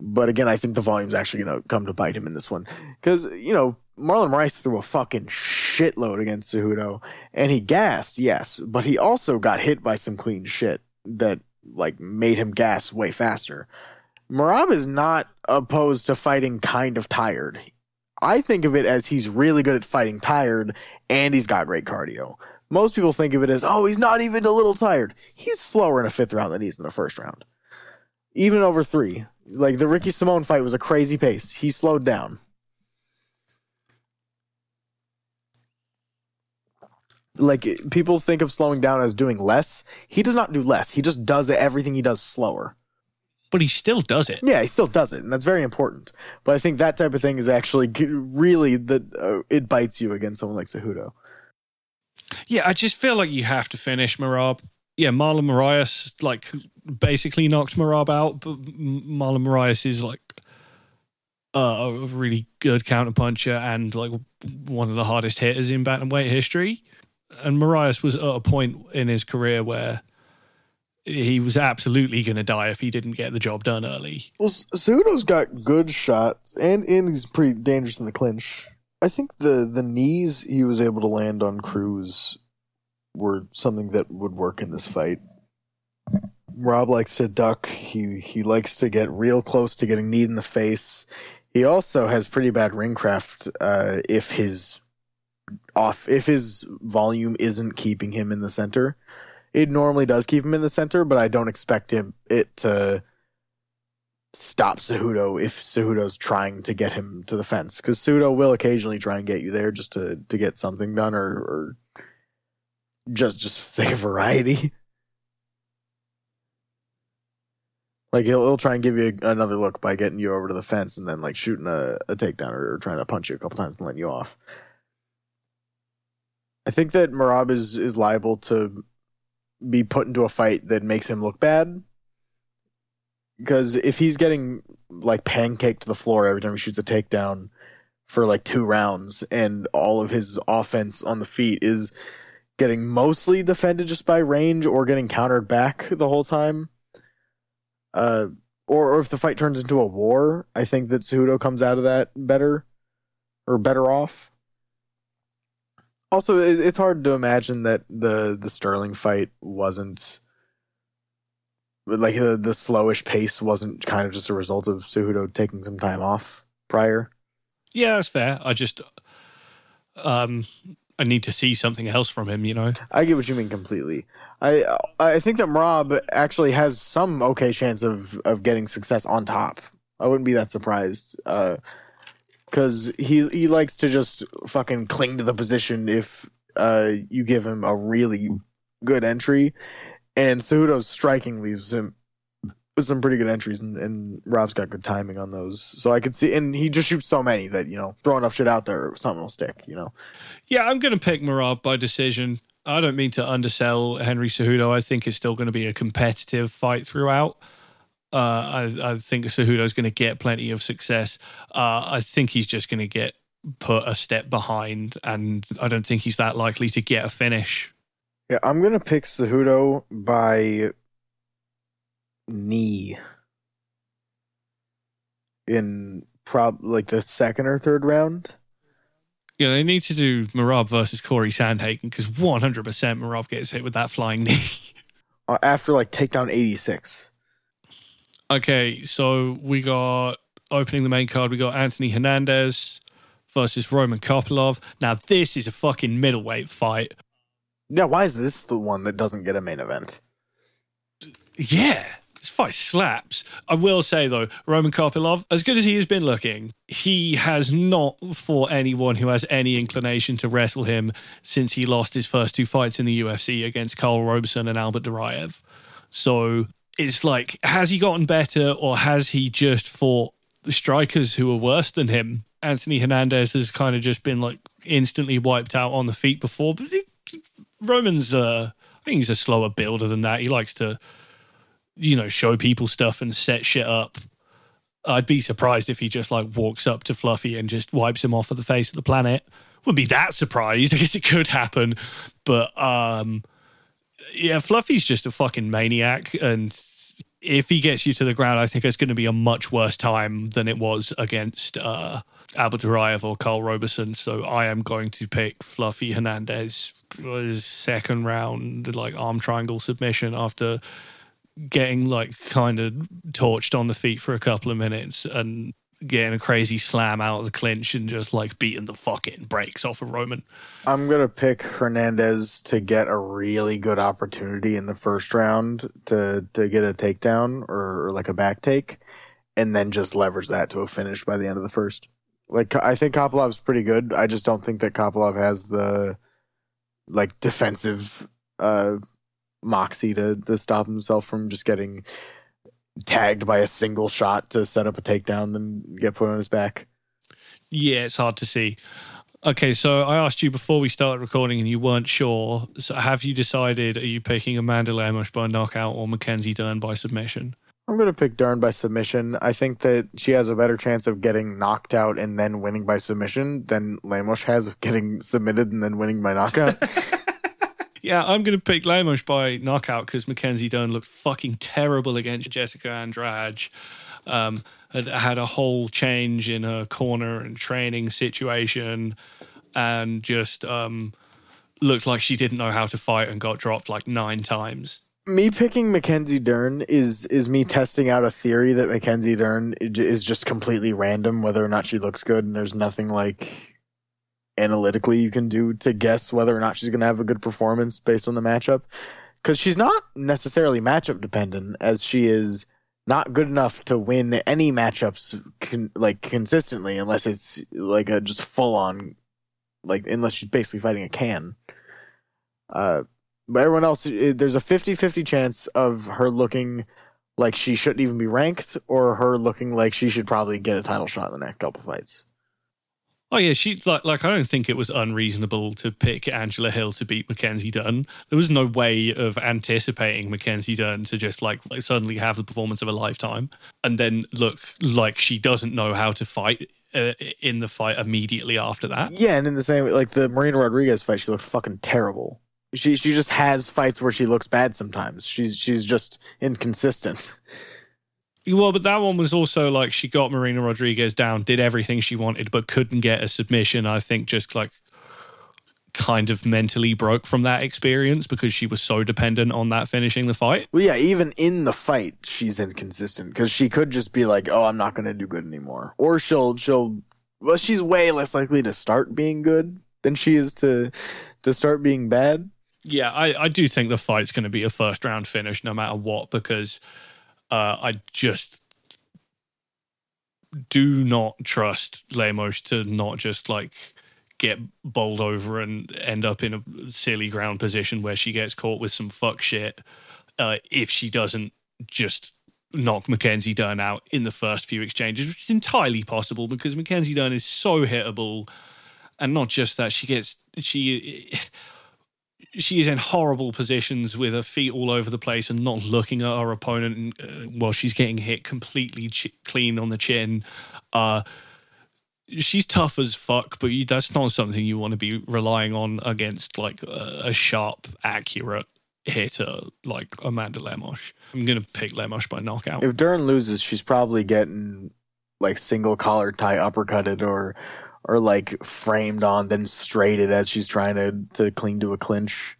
But again, I think the volume's actually going to come to bite him in this one. Because, you know, Marlon Moraes threw a fucking shitload against Cejudo, and he gassed, yes, but he also got hit by some clean shit that, like, made him gas way faster. Merab is not opposed to fighting kind of tired. I think of it as he's really good at fighting tired and he's got great cardio. Most people think of it as, oh, he's not even a little tired. He's slower in a fifth round than he is in the first round. Even over three. Like the Ricky Simón fight was a crazy pace. He slowed down. Like people think of slowing down as doing less. He does not do less. He just does everything he does slower. but he still does it. Yeah, he still does it, and that's very important. But I think that type of thing is actually really that uh, it bites you against someone like Cejudo. Yeah, I just feel like you have to finish Merab. Yeah, Marlon Moraes like basically knocked Merab out, but Marlon Moraes is like uh, a really good counterpuncher and like one of the hardest hitters in bantamweight history. And Moraes was at a point in his career where he was absolutely going to die if he didn't get the job done early. Well, Cejudo's got good shots, and and he's pretty dangerous in the clinch. I think the the knees he was able to land on Cruz were something that would work in this fight. Rob likes to duck. He he likes to get real close to getting kneed in the face. He also has pretty bad ring craft uh, if his off if his volume isn't keeping him in the center. It normally does keep him in the center, but I don't expect him it to stop Cejudo if Cejudo's trying to get him to the fence because Cejudo will occasionally try and get you there just to to get something done or or just just for sake of variety. Like he'll he'll try and give you another look by getting you over to the fence and then like shooting a, a takedown or, or trying to punch you a couple times and letting you off. I think that Merab is is liable to be put into a fight that makes him look bad. Because if he's getting like pancaked to the floor every time he shoots a takedown for like two rounds, and all of his offense on the feet is getting mostly defended just by range or getting countered back the whole time, uh, or, or if the fight turns into a war, I think that Cejudo comes out of that better or better off. Also, it's hard to imagine that the the Sterling fight wasn't like the the slowish pace wasn't kind of just a result of Cejudo taking some time off prior. Yeah, that's fair. I just um I need to see something else from him, you know. I get what you mean completely. I I think that Merab actually has some okay chance of of getting success on top. I wouldn't be that surprised. Uh because he he likes to just fucking cling to the position if uh you give him a really good entry, and Cejudo's striking leaves him with some pretty good entries, and, and Rob's got good timing on those. So I could see, and he just shoots so many that you know throw enough shit out there, something will stick. You know, Yeah, I'm to pick Merab by decision. I don't mean to undersell Henry Cejudo. I think it's still going to be a competitive fight throughout. Uh, I, I think Cejudo's going to get plenty of success. Uh, I think he's just going to get put a step behind, and I don't think he's that likely to get a finish. yeah, I'm gonna pick Cejudo by knee in prob like the second or third round. Yeah, they need to do Merab versus Corey Sandhagen because 100% Merab gets hit with that flying knee. uh, after like takedown 86. Okay, so we got opening the main card. We got Anthony Hernandez versus Roman Kopylov. Now this is a fucking middleweight fight. Yeah, why is this the one that doesn't get a main event? Yeah, this fight slaps. I will say though, Roman Kopylov, as good as he has been looking, he has not fought anyone who has any inclination to wrestle him since he lost his first two fights in the UFC against Karl Roberson and Albert Duraev. So it's like, has he gotten better or has he just fought the strikers who are worse than him? Anthony Hernandez has kind of just been like instantly wiped out on the feet before, but Roman's, uh, I think he's a slower builder than that. He likes to, you know, show people stuff and set shit up. I'd be surprised if he just like walks up to Fluffy and just wipes him off of the face of the planet. Wouldn't be that surprised. I guess it could happen, but um, yeah, Fluffy's just a fucking maniac, and if he gets you to the ground, I think it's going to be a much worse time than it was against uh, Albert Duraev or Karl Roberson. So I am going to pick Fluffy Hernandez second round, like arm triangle submission after getting like kind of torched on the feet for a couple of minutes and getting a crazy slam out of the clinch and just like beating the fucking brakes off of Roman. I'm gonna pick Hernandez to get a really good opportunity in the first round to to get a takedown or, or like a back take, and then just leverage that to a finish by the end of the first. Like I think Kopylov's pretty good. I just don't think that Kopylov has the like defensive uh moxie to to stop himself from just getting tagged by a single shot to set up a takedown, then get put on his back. Yeah, it's hard to see. Okay, so I asked you before we started recording and you weren't sure. So have you decided, are you picking Amanda Lemos by knockout or Mackenzie Dern by submission? I'm going to pick Dern by submission. I think that she has a better chance of getting knocked out and then winning by submission than Lemos has of getting submitted and then winning by knockout. yeah, I'm going to pick Lemos by knockout because Mackenzie Dern looked fucking terrible against Jessica Andrade. Um, had had a whole change in her corner and training situation and just um, looked like she didn't know how to fight and got dropped like nine times. Me picking Mackenzie Dern is is me testing out a theory that Mackenzie Dern is just completely random whether or not she looks good and there's nothing like analytically you can do to guess whether or not she's going to have a good performance based on the matchup cuz she's not necessarily matchup dependent as she is not good enough to win any matchups con- like consistently unless it's like a just full on like unless she's basically fighting a can. Uh, but everyone else, there's a 50-50 chance of her looking like she shouldn't even be ranked, or her looking like she should probably get a title shot in the next couple fights. Oh yeah, she like like I don't think it was unreasonable to pick Angela Hill to beat Mackenzie Dern. There was no way of anticipating Mackenzie Dern to just like, like suddenly have the performance of a lifetime and then look like she doesn't know how to fight uh, in the fight immediately after that. Yeah, and in the same like the Marina Rodriguez fight, she looked fucking terrible. She she just has fights where she looks bad sometimes. She's she's just inconsistent. Well, but that one was also like she got Marina Rodriguez down, did everything she wanted, but couldn't get a submission. I think just like kind of mentally broke from that experience because she was so dependent on that finishing the fight. Well, yeah, even in the fight, she's inconsistent because she could just be like, "Oh, I'm not going to do good anymore," or she'll she'll well, she's way less likely to start being good than she is to to start being bad. Yeah, I, I do think the fight's going to be a first round finish no matter what because uh, I just do not trust Lemos to not just like get bowled over and end up in a silly ground position where she gets caught with some fuck shit uh, if she doesn't just knock Mackenzie Dern out in the first few exchanges, which is entirely possible because Mackenzie Dern is so hittable. And not just that, she gets she she is in horrible positions with her feet all over the place and not looking at her opponent uh, while she's getting hit completely ch- clean on the chin. Uh, she's tough as fuck, but you, that's not something you want to be relying on against like a, a sharp, accurate hitter like Amanda Lemos. I'm gonna pick Lemos by knockout. If Dern loses, she's probably getting like single collar tie uppercutted or or like framed on, then straighted as she's trying to to cling to a clinch.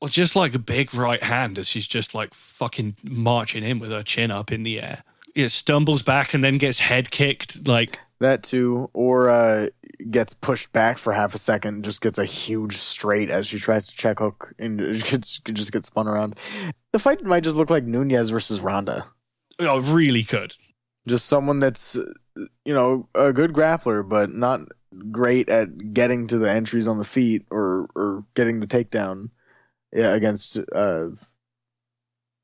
Or just like a big right hand as she's just like fucking marching in with her chin up in the air. It stumbles back and then gets head kicked. Like that too, or uh, gets pushed back for half a second, just gets a huge straight as she tries to check hook and gets, just gets spun around. The fight might just look like Nunes versus Ronda. Oh, really could. Just someone that's you know, a good grappler, but not great at getting to the entries on the feet or or getting the takedown yeah, against uh,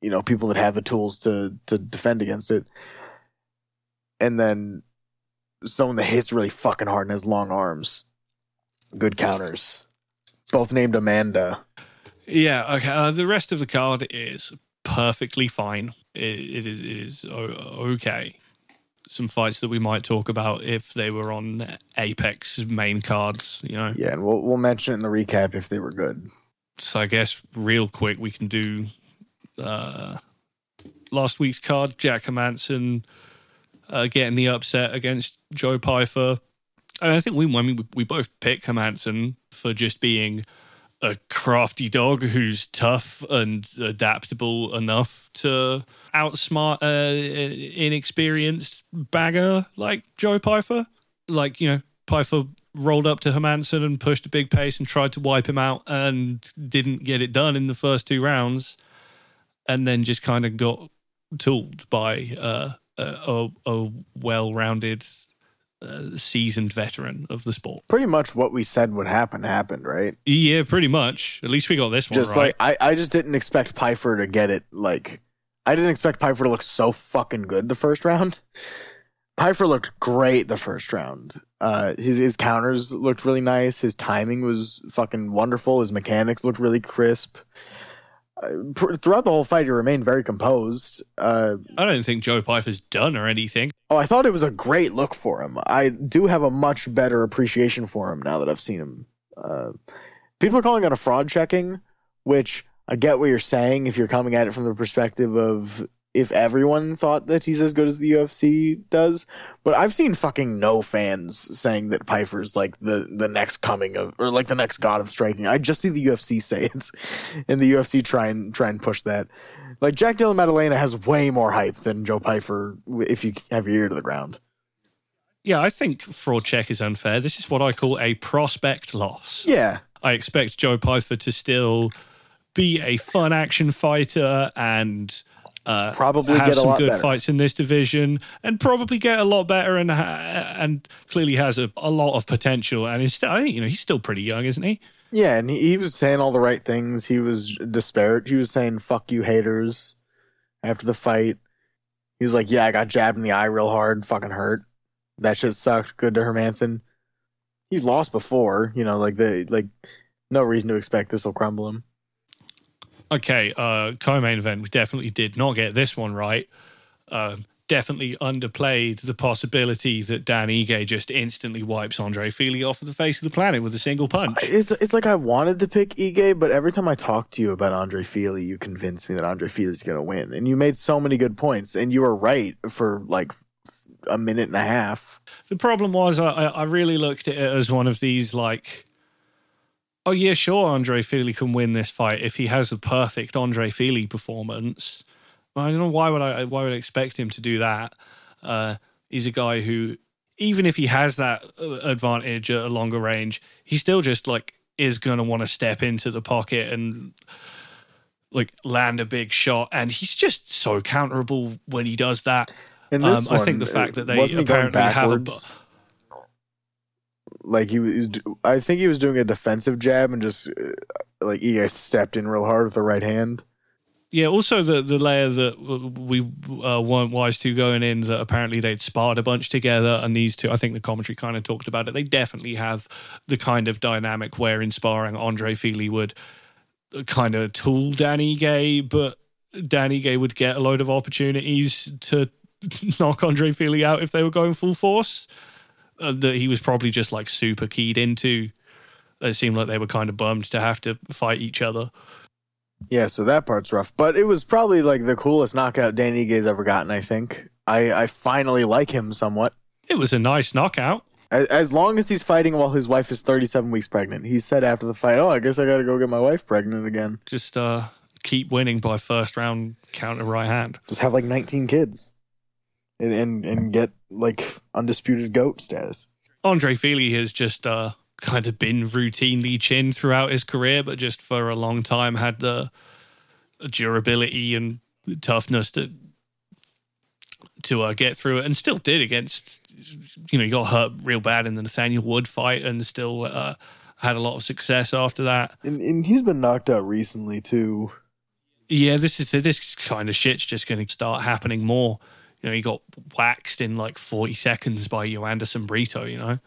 you know people that have the tools to to defend against it, and then someone that hits really fucking hard and has long arms, good counters, both named Amanda. Yeah, okay. Uh, the rest of the card is perfectly fine. it, it is it is okay some fights that we might talk about if they were on Apex main cards, you know. Yeah, and we'll we'll mention it in the recap if they were good. So I guess real quick we can do uh, last week's card: Jack Hermansson uh, getting the upset against Joe Pyfer. And I think we, I mean, we both pick Hermansson for just being a crafty dog who's tough and adaptable enough to outsmart an inexperienced bagger like Joe Pyfer. Like, you know, Pyfer rolled up to Hermansson and pushed a big pace and tried to wipe him out and didn't get it done in the first two rounds. And then just kind of got tooled by uh, a, a well rounded uh, seasoned veteran of the sport. Pretty much what we said would happen happened, right? Yeah, pretty much. At least we got this one just right. like I, I just didn't expect Pyfer to get it like I didn't expect Pyfer to look so fucking good the first round. Pyfer looked great the first round. Uh, his his counters looked really nice. His timing was fucking wonderful. His mechanics looked really crisp. Uh, pr- throughout the whole fight, he remained very composed. Uh, I don't think Joe Pyfer's done or anything. oh, I thought it was a great look for him. I do have a much better appreciation for him now that I've seen him. Uh, people are calling it a fraud checking, which I get what you're saying if you're coming at it from the perspective of if everyone thought that he's as good as the UFC does. But I've seen fucking no fans saying that Pyfer's like the the next coming of or like the next god of striking. I just see the UFC say it, and the UFC try and try and push that. Like Jack Della Maddalena has way more hype than Joe Pyfer if you have your ear to the ground. Yeah, I think fraud check is unfair. This is what I call a prospect loss. Yeah, I expect Joe Pyfer to still be a fun action fighter and uh, Probably have get a some lot good better. fights in this division and probably get a lot better and ha- and clearly has a, a lot of potential and is still, I think you know he's still pretty young, isn't he? Yeah, and he, he was saying all the right things. He was disparate. He was saying "fuck you, haters." After the fight, he was like, "Yeah, I got jabbed in the eye real hard. Fucking hurt. That shit sucked. Good to Hermansson. He's lost before, you know. Like the like, no reason to expect this will crumble him. Okay, uh, co-main event. We definitely did not get this one right. Um, definitely underplayed the possibility that Dan Ige just instantly wipes Andre Fili off of the face of the planet with a single punch. It's it's like I wanted to pick Ige, but every time I talk to you about Andre Fili, you convince me that Andre Fili's gonna win, and you made so many good points, and you were right for like a minute and a half. The problem was I I really looked at it as one of these like, oh yeah, sure, Andre Fili can win this fight if he has the perfect Andre Fili performance. Well, I don't know why would I why would I expect him to do that. Uh, he's a guy who, even if he has that uh, advantage at a longer range, he still just like is gonna want to step into the pocket and like land a big shot, and he's just so counterable when he does that. Um, I think the fact that they he going apparently have a? Like he was I think he was doing a defensive jab and just uh, like he stepped in real hard with the right hand. Yeah, also the the layer that we uh, weren't wise to going in that apparently they'd sparred a bunch together, and these two, I think the commentary kind of talked about it. They definitely have the kind of dynamic where in sparring, Andre Fili would kind of tool Dan Ige, but Dan Ige would get a load of opportunities to knock Andre Fili out if they were going full force. Uh, that he was probably just like super keyed into. It seemed like they were kind of bummed to have to fight each other. Yeah, so that part's rough, but it was probably like the coolest knockout Dan Ige's ever gotten. I think I I finally like him somewhat. It was a nice knockout. As, as long as he's fighting while his wife is 37 weeks pregnant. He said after the fight, "Oh, I guess I got to go get my wife pregnant again. just uh keep winning by first round counter right hand. Just have like 19 kids, and and, and get like undisputed goat status." Andre Fili has just uh kind of been routinely chinned throughout his career, but just for a long time had the durability and toughness to to uh, get through it, and still did against. You know, he got hurt real bad in the Nathaniel Wood fight, and still uh, had a lot of success after that. And, and he's been knocked out recently too. Yeah, this is this kind of shit's just going to start happening more. You know, he got waxed in like 40 seconds by Joanderson Brito, you know.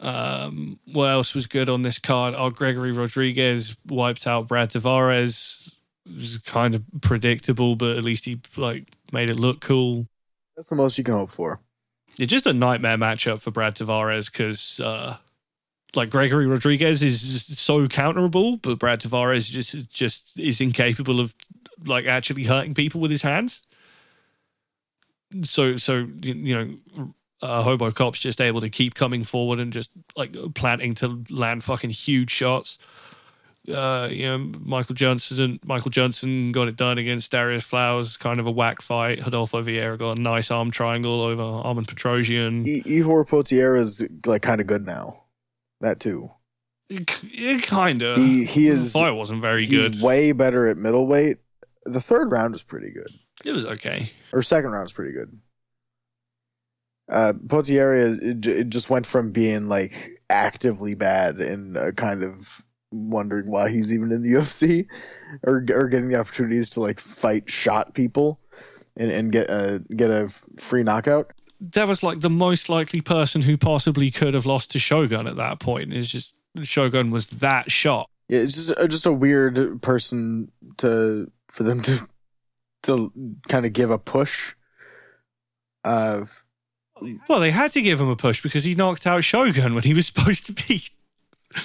Um, what else was good on this card? Oh, Gregory Rodrigues wiped out Brad Tavares. It was kind of predictable, but at least he like made it look cool. That's the most you can hope for. It's just a nightmare matchup for Brad Tavares because, uh, like Gregory Rodrigues is so counterable, but Brad Tavares just just is incapable of like actually hurting people with his hands. So so you you know, uh, Robocop's just able to keep coming forward and just like planting to land fucking huge shots. Uh, you know, Michael Johnson. Michael Johnson got it done against Darrius Flowers. Kind of a whack fight. Hodolfo Vieira got a nice arm triangle over Armen Petrosyan. E- Ihor Potieria's like kind of good now. That too. It, kind of. He he is fight wasn't very he's good. way better at middleweight. The third round was pretty good, It was okay. or second round was pretty good. Uh, Potieria it, it just went from being like actively bad and uh, kind of wondering why he's even in the UFC or or getting the opportunities to like fight shot people and, and get a get a free knockout. That was like the most likely person who possibly could have lost to Shogun at that point. Is just Shogun was that shot. Yeah, it's just just a weird person to for them to to kind of give a push. Uh, well, they had to give him a push because he knocked out Shogun when he was supposed to be.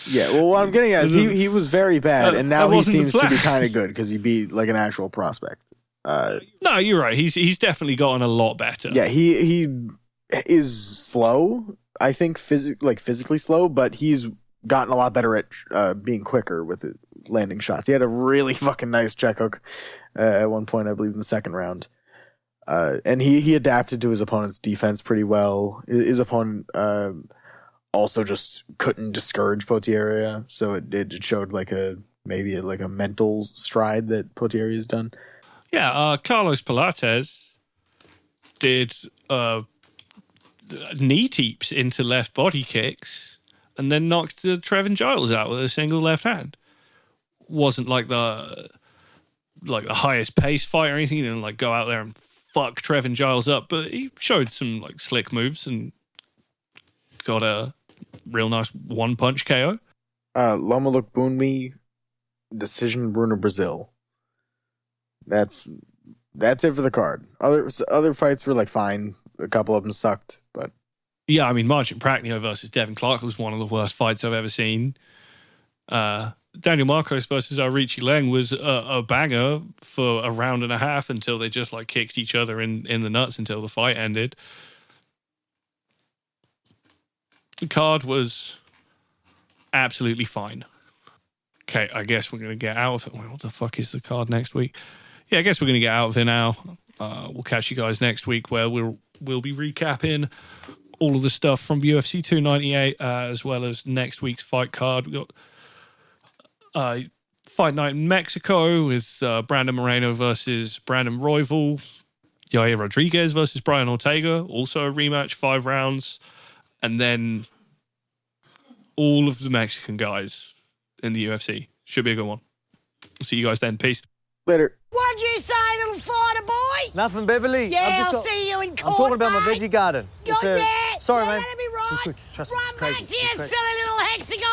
Yeah, well, what I'm getting at is he, he was very bad, and now he seems to be kind of good because he beat like an actual prospect. Uh, no, you're right. He's he's definitely gotten a lot better. Yeah, he he is slow. I think physic like physically slow, but he's gotten a lot better at uh, being quicker with it, landing shots. He had a really fucking nice check hook uh, at one point, I believe, in the second round. Uh, and he, he adapted to his opponent's defense pretty well. His opponent uh, also just couldn't discourage Potieria, so it, it showed like a maybe like a mental stride that Potieria has done. Yeah, uh, Carlos Prates did uh, knee teeps into left body kicks and then knocked uh, Trevin Giles out with a single left hand. Wasn't like the like the highest pace fight or anything. He didn't like go out there and fuck Trevin Giles up, but he showed some like slick moves and got a real nice one punch KO. Uh, Loma Lookboonmee decision Bruna Brasil. That's that's it for the card. Other other fights were like fine. A couple of them sucked, but yeah, I mean, Marcin Prachnio versus Devin Clark was one of the worst fights I've ever seen. Uh, Daniel Marcos versus Aoriqileng was a, a, banger for a round and a half until they just like kicked each other in, in the nuts until the fight ended. The card was absolutely fine. Okay, I guess we're going to get out of it. What the fuck is the card next week? Yeah, I guess we're going to get out of it now. Uh, we'll catch you guys next week where we'll we'll be recapping all of the stuff from UFC 298 uh, as well as next week's fight card. We've got uh, fight night in Mexico with uh, Brandon Moreno versus Brandon Royval. Yair Rodriguez versus Brian Ortega, also a rematch, five rounds. And then all of the Mexican guys in the UFC. Should be a good one. We'll see you guys then. Peace. Later. What'd you say, little fighter boy? Nothing, Beverly. Yeah, I'll got, see you in court, I'm talking about mate. my veggie garden. You're a, there. Sorry, yeah, man. Let me right. Quick, trust Run me, back to your silly little hexagon.